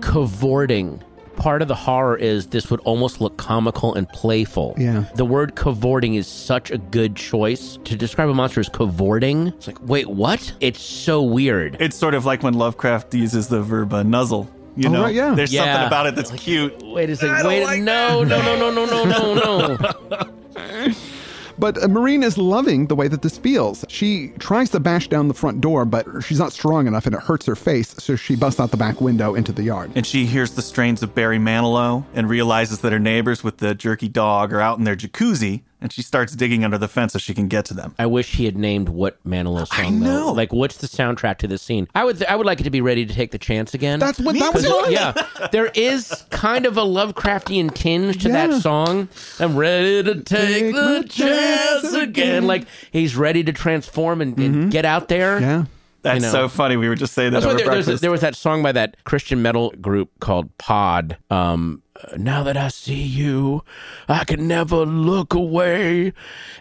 cavorting part of the horror is this would almost look comical and playful. Yeah. The word cavorting is such a good choice to describe a monster as cavorting. It's like, wait, what? It's so weird. It's sort of like when Lovecraft uses the verb uh, nuzzle. You oh, right, yeah. there's yeah. something about it that's like, cute. Wait a second. Wait, like no, no, no, no, no, no, no, no. But uh, Maureen is loving the way that this feels. She tries to bash down the front door, but she's not strong enough and it hurts her face, so she busts out the back window into the yard. And she hears the strains of Barry Manilow and realizes that her neighbors with the jerky dog are out in their jacuzzi. And she starts digging under the fence so she can get to them. I wish he had named what Manilow song. I know. Though. Like, what's the soundtrack to this scene? I would, I would like it to be ready to take the chance again. That's what that was. 'Cause, mine. yeah, there is kind of a Lovecraftian tinge to Yeah. that song. I'm ready to take Take the chance chance again. again. Like he's ready to transform and, and get out there. Yeah. That's know. so funny. We were just saying that over there, there's a- breakfast. there was that song by that Christian metal group called Pod. Um, now that I see you, I can never look away.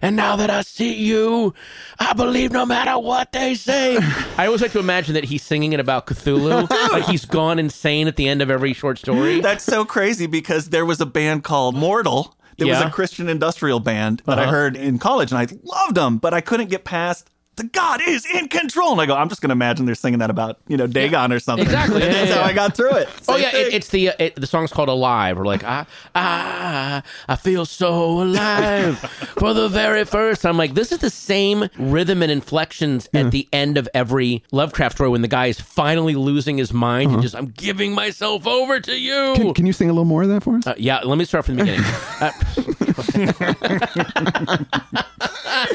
And now that I see you, I believe no matter what they say. I always like to imagine that he's singing it about Cthulhu, like he's gone insane at the end of every short story. That's so crazy because there was a band called Mortal. There was a Christian industrial band that I Uh-huh. heard in college, and I loved them, but I couldn't get past. The God is in control, and I go. I'm just going to imagine they're singing that about you know Dagon or something. Exactly. Yeah, that's yeah, how yeah. I got through it. Oh yeah, it, it's the uh, it, the song's called "Alive." We're like, I, I, I feel so alive for the very first. I'm like, this is the same rhythm and inflections at the end of every Lovecraft story when the guy is finally losing his mind and just, I'm giving myself over to you. Can, can you sing a little more of that for us? Uh, yeah, let me start from the beginning. Uh,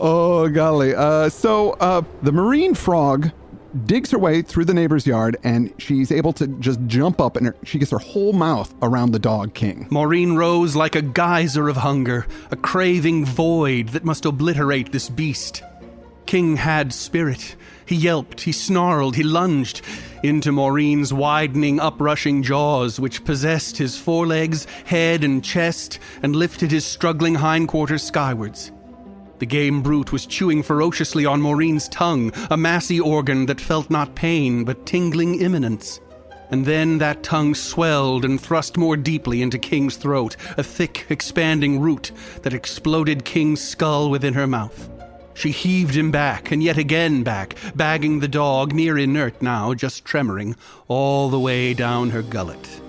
Oh, golly. Uh, so uh, the Maureen frog digs her way through the neighbor's yard and she's able to just jump up and her, she gets her whole mouth around the dog king. Maureen rose like a geyser of hunger, a craving void that must obliterate this beast. King had spirit. He yelped, he snarled, he lunged into Maureen's widening, uprushing jaws, which possessed his forelegs, head, and chest, and lifted his struggling hindquarters skywards. The game brute was chewing ferociously on Maureen's tongue, a massy organ that felt not pain but tingling imminence. And then that tongue swelled and thrust more deeply into King's throat, a thick, expanding root that exploded King's skull within her mouth. She heaved him back, and yet again back, bagging the dog, near inert now, just tremoring, all the way down her gullet.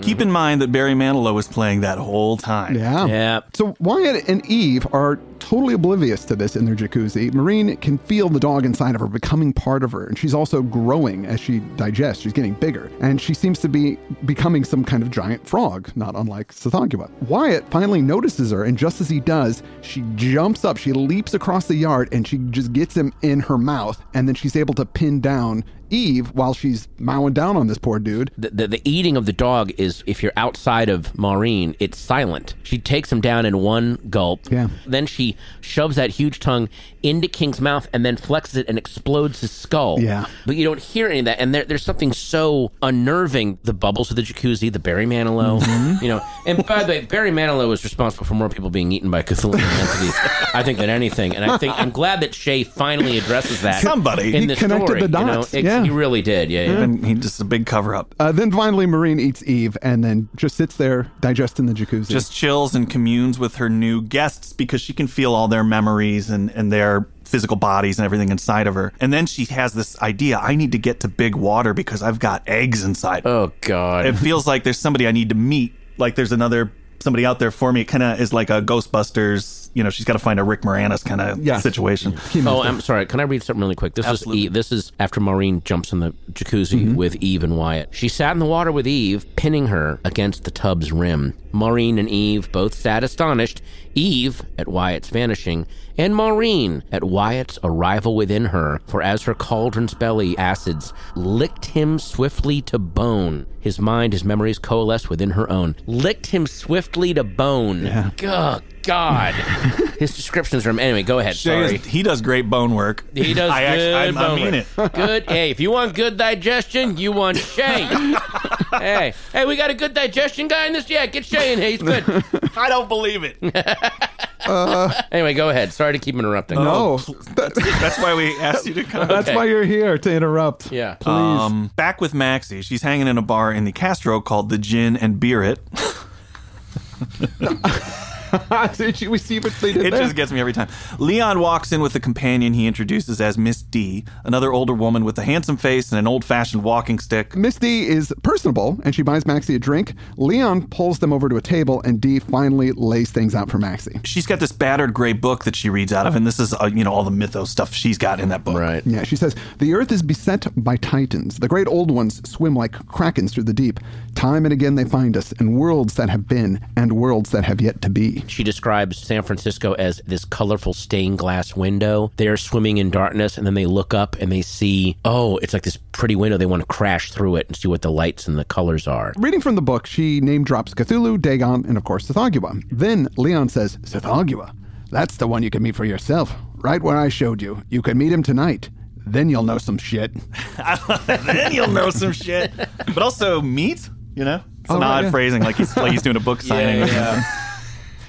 Keep in mind that Barry Manilow was playing that whole time. Yeah. yeah. So Wyatt and Eve are totally oblivious to this in their jacuzzi. Maureen can feel the dog inside of her becoming part of her, and she's also growing as she digests. She's getting bigger, and she seems to be becoming some kind of giant frog, not unlike Tsathoggua. Wyatt finally notices her, and just as he does, she jumps up, she leaps across the yard, and she just gets him in her mouth, and then she's able to pin down Eve while she's mowing down on this poor dude. the, the, the eating of the dog is if you're outside of Maureen, it's silent. She takes him down in one gulp. Yeah. Then she shoves that huge tongue into King's mouth and then flexes it and explodes his skull. Yeah. But you don't hear any of that. And there, there's something so unnerving. The bubbles of the jacuzzi, the Barry Manilow, Mm-hmm. you know. And by the way, Barry Manilow is responsible for more people being eaten by Cthulhu entities, I think, than anything. And I think I'm glad that Shea finally addresses that. Somebody. in He the connected story. the you know? dots, It- yeah. He really did. Yeah. yeah. And he just a big cover up. Uh, then finally, Maureen eats Eve and then just sits there digesting the jacuzzi. Just chills and communes with her new guests because she can feel all their memories and, and their physical bodies and everything inside of her. And then she has this idea I need to get to big water because I've got eggs inside. Oh God. it feels like there's somebody I need to meet. Like there's another somebody out there for me. It kind of is like a Ghostbusters. You know, she's got to find a Rick Moranis kind of Yes. situation. Oh, I'm sorry. Can I read something really quick? This Absolutely. is Eve. This is after Maureen jumps in the jacuzzi Mm-hmm. with Eve and Wyatt. She sat in the water with Eve, pinning her against the tub's rim. Maureen and Eve both sat astonished. Eve at Wyatt's vanishing, and Maureen at Wyatt's arrival within her. For as her cauldron's belly acids licked him swiftly to bone, his mind, his memories coalesced within her own. Licked him swiftly to bone. Yeah. God. God. his descriptions are from anyway. Go ahead. Shea is- Sorry. he does great bone work. He does I good actually, I, I bone mean work. it. Good. Hey, if you want good digestion, you want Shea. hey, hey, we got a good digestion guy in this. Yeah, get Shea in here. He's good. I don't believe it. anyway, go ahead. Sorry to keep interrupting. no, That's why we asked you to come. that's Okay. why you're here to interrupt. Yeah. Please. Um, back with Maxie. She's hanging in a bar in the Castro called the Gin and Beer It. Did you- we see what they did It there? just gets me every time. Leon walks in with a companion he introduces as Miss D, another older woman with a handsome face and an old fashioned walking stick. Miss D is personable and she buys Maxie a drink. Leon pulls them over to a table and D finally lays things out for Maxie. She's got this battered gray book that she reads out of, and this is, uh, you know, all the mythos stuff she's got in that book. Right. Yeah, she says, The earth is beset by titans. The great old ones swim like krakens through the deep. Time and again they find us in worlds that have been and worlds that have yet to be. She describes San Francisco as this colorful stained glass window. They're swimming in darkness and then they look up and they see, oh, it's like this pretty window. They want to crash through it and see what the lights and the colors are. Reading from the book, she name drops Cthulhu, Dagon, and of course Tsathoggua. Then Leon says, Tsathoggua, that's the one you can meet for yourself. Right where I showed you. You can meet him tonight. Then you'll know some shit. then you'll know some shit. But also, meat, you know? It's oh, an Oh, right, odd yeah. phrasing, like he's, like he's doing a book signing. or something.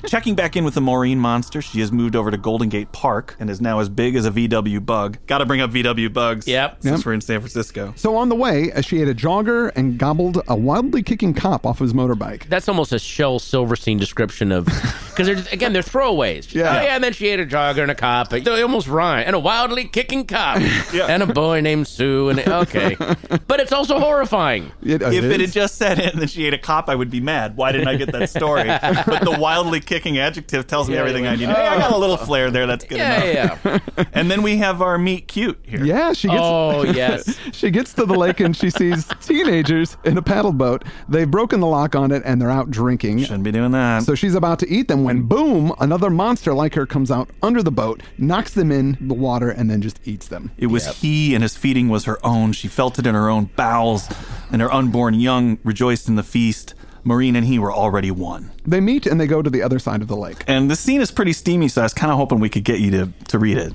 Checking back in with the Maureen monster, she has moved over to Golden Gate Park and is now as big as a VW bug. Got to bring up VW bugs. Yep. Since we're in San Francisco. So on the way, as she ate a jogger and gobbled a wildly kicking cop off his motorbike. That's almost a Shel Silverstein description of because they're again they're throwaways. Yeah. Oh, yeah, and then she ate a jogger and a cop. They almost rhyme. And a wildly kicking cop. yeah. And a boy named Sue. And okay, but it's also horrifying. It- If it had just said it and then she ate a cop, I would be mad. Why didn't I get that story? but the wildly kicking adjective tells me Yeah, everything. I need. To. Hey, I got a little flair there. That's good Yeah, enough. yeah. yeah. And then we have our meet cute here. yeah, she gets Oh yes. she gets to the lake and she sees teenagers in a paddle boat. They've broken the lock on it and they're out drinking. Shouldn't be doing that. So she's about to eat them when mm. boom, another monster like her comes out under the boat, knocks them in the water, and then just eats them. It was he, and his feeding was her own. She felt it in her own bowels, and her unborn young rejoiced in the feast. Maureen and he were already one. They meet and they go to the other side of the lake. And the scene is pretty steamy, so I was kind of hoping we could get you to, to read it.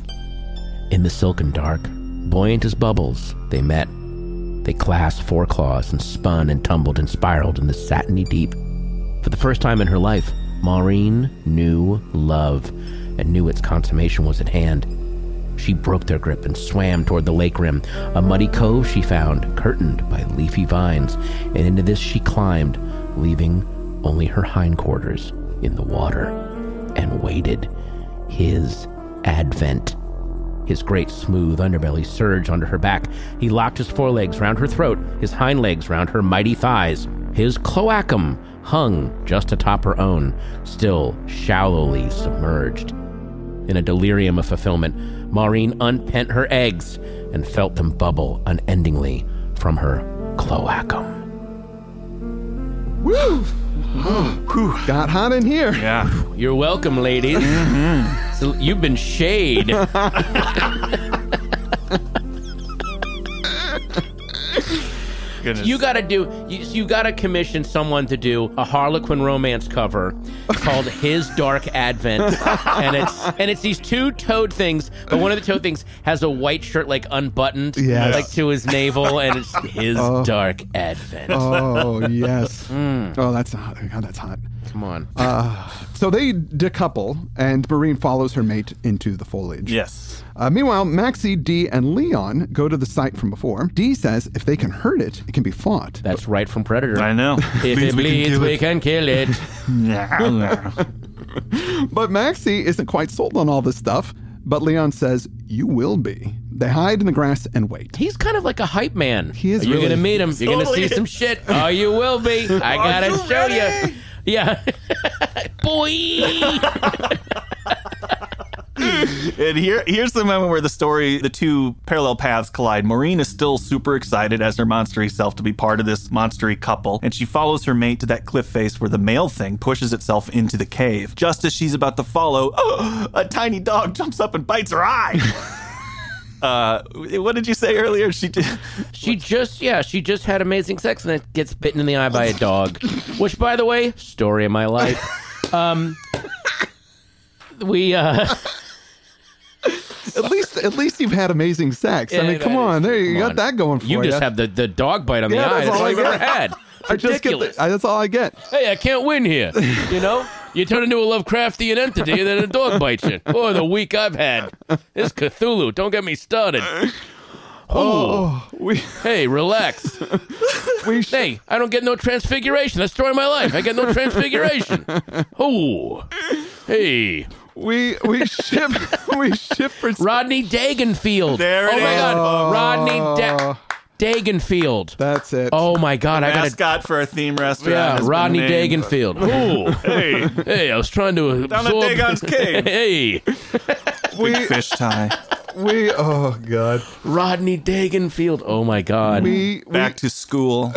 In the silken dark, buoyant as bubbles, they met. They clasped foreclaws and spun and tumbled and spiraled in the satiny deep. For the first time in her life, Maureen knew love and knew its consummation was at hand. She broke their grip and swam toward the lake rim, a muddy cove she found, curtained by leafy vines, and into this she climbed, leaving only her hindquarters in the water, and waited his advent. His great smooth underbelly surged onto her back. He locked his forelegs round her throat, his hind legs round her mighty thighs. His cloacum hung just atop her own, still shallowly submerged. In a delirium of fulfillment, Maureen unpent her eggs and felt them bubble unendingly from her cloacum. Woo! Got hot in here. Yeah. You're welcome, ladies. Mm-hmm. So you've been shade. Goodness. You gotta do. You, you gotta commission someone to do a Harlequin romance cover called "His Dark Advent," and it's and it's these two toad things, but one of the toad things has a white shirt like unbuttoned, Yes. like to his navel, and it's His Dark Advent. Oh yes. Mm. Oh, that's hot. God, that's hot. Come on. So they decouple, and Maureen follows her mate into the foliage. yes. Uh, meanwhile, Maxie, Dee, and Leon go to the site from before. Dee says if they can hurt it, it can be fought. That's right from Predator. I know. If it bleeds, we can kill it. But Maxie isn't quite sold on all this stuff. But Leon says, You will be. They hide in the grass and wait. He's kind of like a hype man. He is You're really- gonna meet him. You're gonna Totally see some shit. Oh, you will be. I gotta you show ready? you. Yeah, boy. And here, here's the moment where the story, the two parallel paths collide. Maureen is still super excited as her monstery self to be part of this monstery couple, and she follows her mate to that cliff face where the male thing pushes itself into the cave. Just as she's about to follow, a tiny dog jumps up and bites her eye. uh, what did you say earlier? She did. She just, yeah, she just had amazing sex and then gets bitten in the eye by a dog. Which, by the way, story of my life. Um, we, uh, At least, at least you've had amazing sex. I mean, come on, there you got on. that going for you. you just have the, the dog bite on the Yeah, eye. that's That's all all I you've ever get. had. I just get ridiculous. the, I, that's all I get. hey, I can't win here. You know, you turn into a Lovecraftian entity, and then a dog bites you. Boy, the week I've had. This Cthulhu. Don't get me started. Oh, We hey, relax. we sh- Hey, I don't get no transfiguration. That's the story of my life. I get no transfiguration. Oh, Hey, We we ship we ship for Rodney Dagenfield. There it oh my is, God, oh. Rodney Oh. da- Dagenfield. That's it. Oh my God, I got to. Mascot for a theme restaurant. Yeah, has been Rodney named. Dagenfield. Ooh, Hey, hey, I was trying to Down at absorb. Dagon's Cave. hey, big fish tie. we oh god. Rodney Dagenfield. Oh my God. We, we Back to school.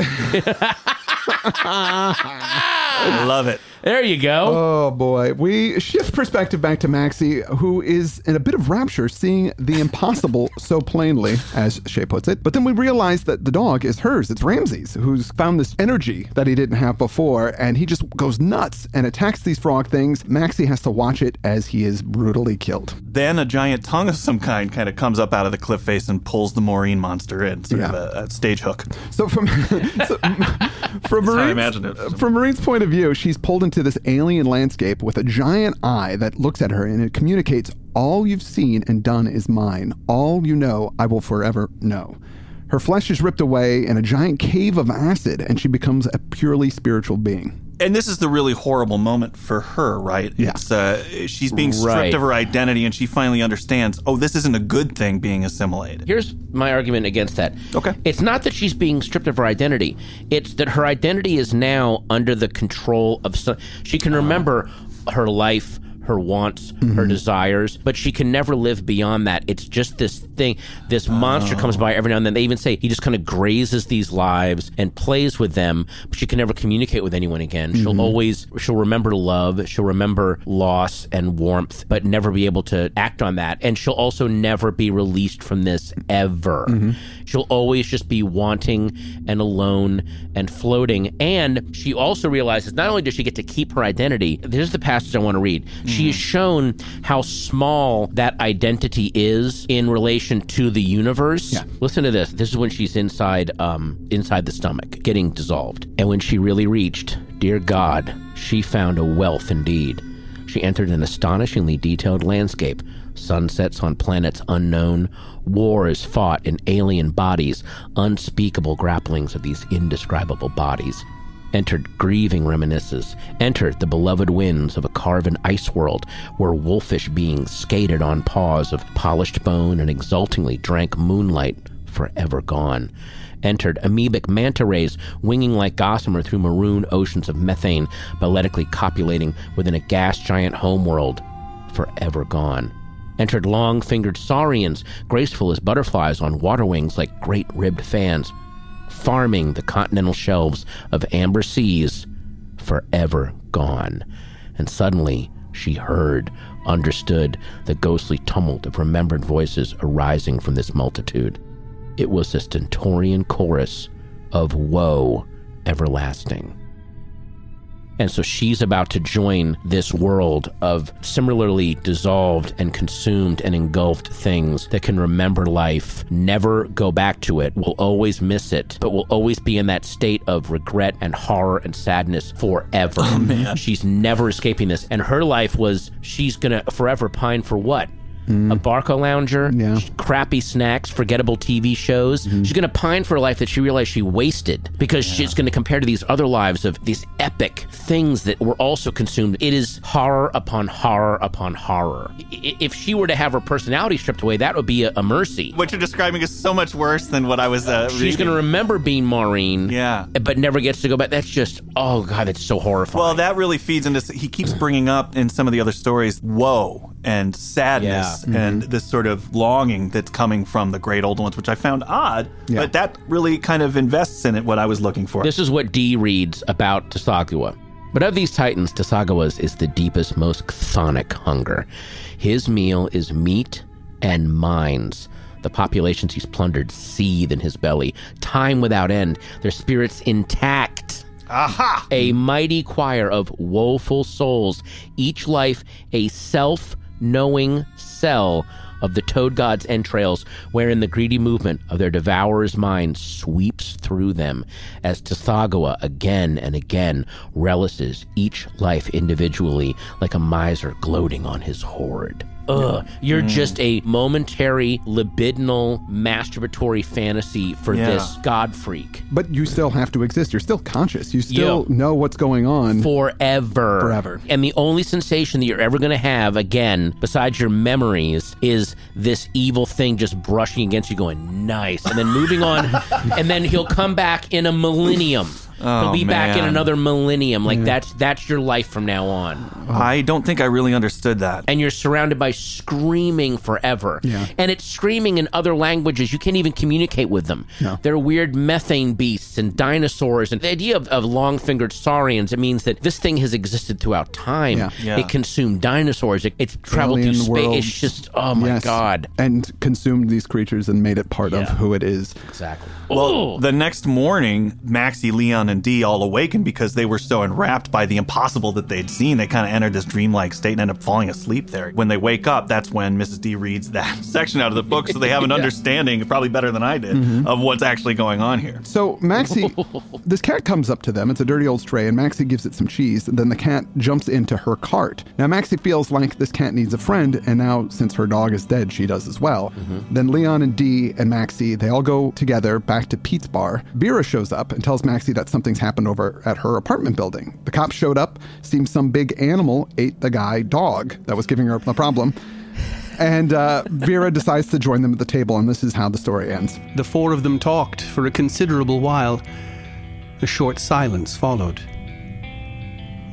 I love it. There you go. Oh boy. We shift perspective back to Maxie, who is in a bit of rapture seeing the impossible so plainly, as Shea puts it. But then we realize that the dog is hers. It's Ramsey's, who's found this energy that he didn't have before, and he just goes nuts and attacks these frog things. Maxie has to watch it as he is brutally killed. Then a giant tongue of some kind kind of comes up out of the cliff face and pulls the Maureen monster in, sort of Yeah. a, a stage hook. So from so, from how I Maureen's, imagine it. from Maureen's point of view, she's pulled into this alien landscape with a giant eye that looks at her and it communicates all you've seen and done is mine. All you know, I will forever know. Her flesh is ripped away in a giant cave of acid, and she becomes a purely spiritual being. And this is the really horrible moment for her, right? Yeah. It's, uh, she's being stripped Right. of her identity, and she finally understands. Oh, this isn't a good thing being assimilated. Here's my argument against that. Okay. It's not that she's being stripped of her identity. It's that her identity is now under the control of some. She can remember her life, her wants, her mm-hmm. desires, but she can never live beyond that. It's just this thing. This monster comes oh. by every now and then. They even say he just kind of grazes these lives and plays with them, but she can never communicate with anyone again. She'll mm-hmm. always she'll remember love, she'll remember loss and warmth, but never be able to act on that. And she'll also never be released from this ever. Mm-hmm. She'll always just be wanting and alone and floating. And she also realizes not only does she get to keep her identity, there's the passage I want to read. She is shown how small that identity is in relation to the universe. Listen to this. This is when she's inside um inside the stomach, getting dissolved. And when she really reached, dear God, she found a wealth indeed. She entered an astonishingly detailed landscape. Sunsets on planets unknown, wars fought in alien bodies, unspeakable grapplings of these indescribable bodies. Entered grieving reminiscences, entered the beloved winds of a carven ice world where wolfish beings skated on paws of polished bone and exultingly drank moonlight forever gone. Entered amoebic manta rays winging like gossamer through maroon oceans of methane, balletically copulating within a gas giant homeworld forever gone. Entered long fingered saurians, graceful as butterflies on water wings like great ribbed fans, farming the continental shelves of amber seas, forever gone. And suddenly she heard, understood the ghostly tumult of remembered voices arising from this multitude. It was the stentorian chorus of woe everlasting. And so she's about to join this world of similarly dissolved and consumed and engulfed things that can remember life, never go back to it, will always miss it, but will always be in that state of regret and horror and sadness forever. Oh, man She's never escaping this. And her life was she's going to forever pine for what? A Barca lounger, Yeah. crappy snacks, forgettable TV shows. She's going to pine for a life that she realized she wasted because she's going to compare to these other lives of these epic things that were also consumed. It is horror upon horror upon horror. I- If she were to have her personality stripped away, that would be a, a mercy. What you're describing is so much worse than what I was uh, She's going to remember being Maureen, Yeah. but never gets to go back. That's just, oh God, that's so horrifying. Well, that really feeds into. He keeps bringing up in some of the other stories woe and sadness Mm-hmm. and this sort of longing that's coming from the great old ones, which I found odd. Yeah. But that really kind of invests in it what I was looking for. This is what Dee reads about Tsathoggua. But of these titans, Tsathoggua's is the deepest, most chthonic hunger. His meal is meat and mines. The populations he's plundered seethe in his belly, time without end, their spirits intact. Aha! A mighty choir of woeful souls, each life a self knowing cell of the toad god's entrails, wherein the greedy movement of their devourer's mind sweeps through them, as Tsathoggua again and again relishes each life individually like a miser gloating on his hoard. Ugh. You're Mm. just a momentary libidinal masturbatory fantasy for Yeah. this god freak But you still have to exist. You're still conscious. You still Yeah. know what's going on. forever. Forever. And the only sensation that you're ever going to have again, besides your memories, is this evil thing just brushing against you, going nice, and then moving on, and then he'll come back in a millennium. He'll Oh, be back in another millennium. Like that's that's your life from now on. I don't think I really understood that. and you're surrounded by screaming forever. Yeah. And it's screaming in other languages. You can't even communicate with them. No. They're weird methane beasts and dinosaurs. And the idea of, of long fingered saurians, it means that this thing has existed throughout time. Yeah. Yeah. It consumed dinosaurs. It, it's traveled Alien through space. worlds. It's just, oh my Yes. God. And consumed these creatures and made it part of who it is. Exactly. Well, the next morning, Maxie, Leon, and Dee all awakened because they were so enwrapped by the impossible that they'd seen. They kind of entered this dreamlike state and end up falling asleep there. When they wake up, that's when Mrs. D reads that section out of the book, so they have an understanding, probably better than I did, mm-hmm. of what's actually going on here. So Maxie, this cat comes up to them. It's a dirty old stray, and Maxie gives it some cheese. And then the cat jumps into her cart. Now Maxie feels like this cat needs a friend, and now since her dog is dead, she does as well. Mm-hmm. Then Leon and Dee and Maxie they all go together back to Pete's bar. Vera shows up and tells Maxie that something's happened over at her apartment building. The cops showed up. Seems some big animal ate the guy dog that was giving her a problem. And uh, Vera decides to join them at the table, and this is how the story ends. The four of them talked for a considerable while. A short silence followed.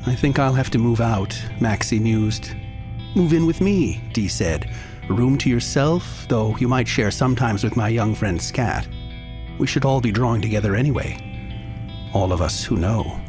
I think I'll have to move out, Maxie mused. Move in with me, Dee said. Room to yourself, though you might share sometimes with my young friend Scat. We should all be drawing together anyway. All of us who know.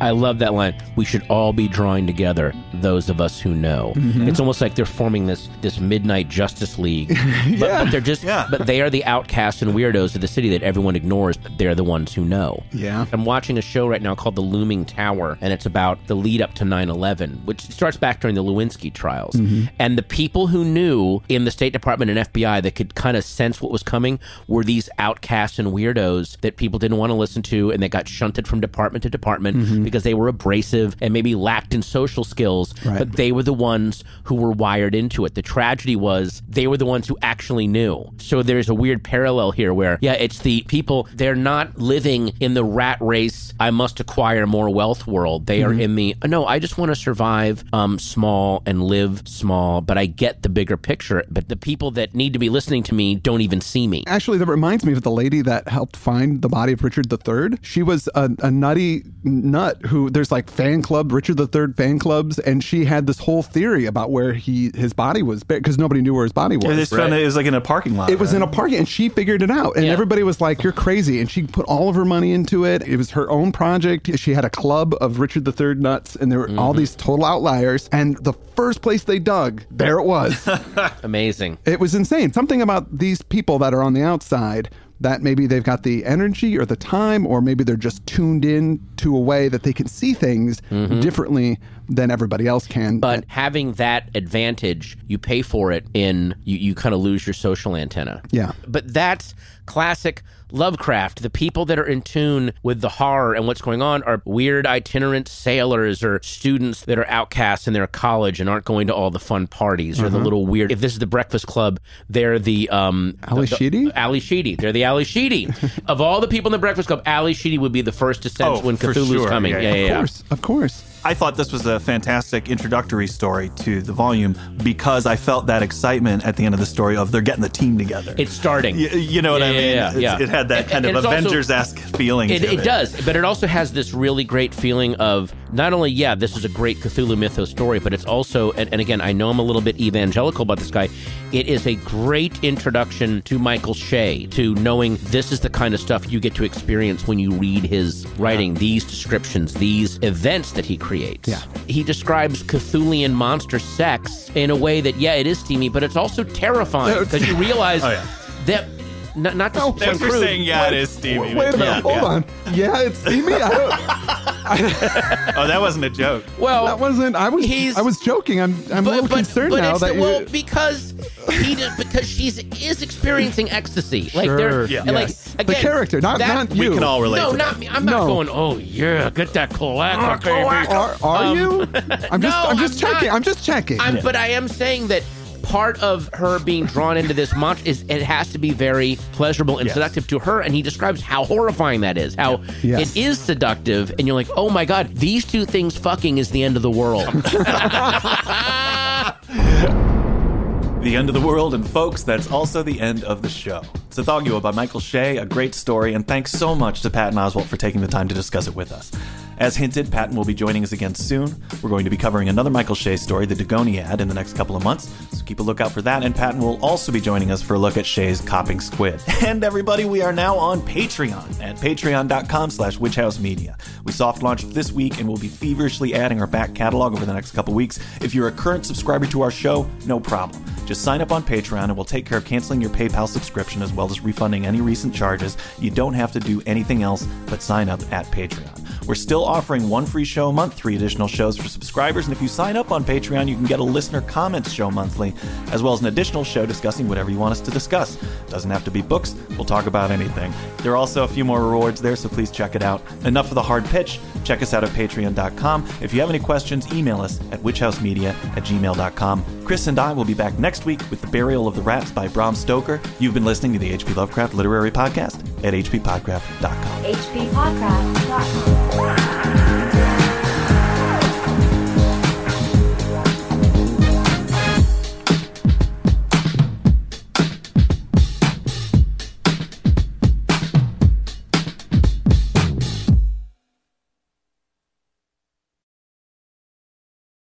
I love that line. We should all be drawing together, those of us who know. Mm-hmm. It's almost like they're forming this this midnight Justice League. but, but they're just Yeah. but they are the outcasts and weirdos of the city that everyone ignores, but they're the ones who know. Yeah. I'm watching a show right now called The Looming Tower, and it's about the lead up to 9 11, which starts back during the Lewinsky trials. And the people who knew in the State Department and FBI that could kind of sense what was coming were these outcasts and weirdos that people didn't want to listen to, and they got shunted from department to department because they were abrasive and maybe lacked in social skills, Right. but they were the ones who were wired into it. The tragedy was they were the ones who actually knew. So there's a weird parallel here where, yeah, it's the people, they're not living in the rat race, I must acquire more wealth world. They are in the, no, I just want to survive um, small and live small, but I get the bigger picture. But the people that need to be listening to me don't even see me. Actually, that reminds me of the lady that helped find the body of Richard III. She was a, a nutty nut who there's like fan club, Richard III fan clubs, and she had this whole theory about where he his body was because nobody knew where his body was. Yeah, they found it, it was like in a parking lot. It was right? in a parking, and she figured it out. And Yeah. everybody was like, "You're crazy!" And she put all of her money into it. It was her own project. She had a club of Richard III nuts, and there were all mm-hmm. these total outliers. And the first place they dug, there it was. Amazing. it was insane. Something about these people that are on the outside that maybe they've got the energy or the time, or maybe they're just tuned in to a way that they can see things mm-hmm. differently than everybody else can. But having that advantage, you pay for it in you, you kind of lose your social antenna. Yeah. But that's classic Lovecraft. The people that are in tune with the horror and what's going on are weird itinerant sailors or students that are outcasts in their college and aren't going to all the fun parties or the little weird. If this is the Breakfast Club, they're the um Ally the- Sheedy? Ally Sheedy. They're the Ally Sheedy. of all the people in the Breakfast Club, Ally Sheedy would be the first to sense Oh, when Cthulhu's sure. coming. Yeah, Yeah, yeah. yeah, of yeah. course, of course. I thought this was a fantastic introductory story to the volume because I felt that excitement at the end of the story of they're getting the team together. It's starting. Y- you know what Yeah, I mean? yeah, yeah. It had that kind and of Avengers esque feeling. It, to it does, but it also has this really great feeling of not only, yeah, this is a great Cthulhu mythos story, but it's also, and, and again, I know I'm a little bit evangelical about this guy. It is a great introduction to Michael Shea, to knowing this is the kind of stuff you get to experience when you read his writing, these descriptions, these events that he creates. Yeah. He describes Cthulian monster sex in a way that, yeah, it is steamy, but it's also terrifying oh, because you realize Oh, yeah. that. Not, not to Oh, sound for crude, saying, yeah, it is Stevie. Wait a minute, Yeah, hold yeah. on. Yeah, it's steamy. I don't. oh, that wasn't a joke. Well, That wasn't. I was. He's- I was joking. I'm. I'm a little concerned now it's that the, well you. because he did, because she's is experiencing ecstasy. Like Sure, they're yeah. like yes. again, the character, not that- not you. We can all relate No, to not that. me. I'm not No. going. Oh yeah, get that cloaca, baby. Are, are um, you? I'm just. No, I'm just I'm checking. not. I'm just checking. I'm, But I am saying that part of her being drawn into this much is it has to be very pleasurable and Yes. seductive to her. And he describes how horrifying that is, how Yes. it is seductive. And you're like, oh my God, these two things fucking is the end of the world. The end of the world, and folks, that's also the end of the show. Tsathoggua by Michael Shea, a great story, and thanks so much to Patton Oswalt for taking the time to discuss it with us. As hinted, Patton will be joining us again soon. We're going to be covering another Michael Shea story, the Dagoniad, in the next couple of months, so keep a lookout for that, and Patton will also be joining us for a look at Shea's Copping Squid. And everybody, we are now on Patreon at patreon.com slash witchhousemedia. We soft launched this week and we'll be feverishly adding our back catalog over the next couple weeks. If you're a current subscriber to our show, no problem. Just sign up on Patreon and we'll take care of canceling your PayPal subscription as well as refunding any recent charges. You don't have to do anything else but sign up at Patreon. We're still offering one free show a month, three additional shows for subscribers, and if you sign up on Patreon, you can get a listener comments show monthly, as well as an additional show discussing whatever you want us to discuss. Doesn't have to be books, we'll talk about anything. There are also a few more rewards there, so please check it out. Enough of the hard pitch. Check us out at patreon.com. If you have any questions, email us at witchhousemedia at gmail.com. Chris and I will be back next week with The Burial of the Rats by Bram Stoker. You've been listening to the H.P. Lovecraft Literary Podcast at hppodcraft.com. hppodcraft.com. Wow.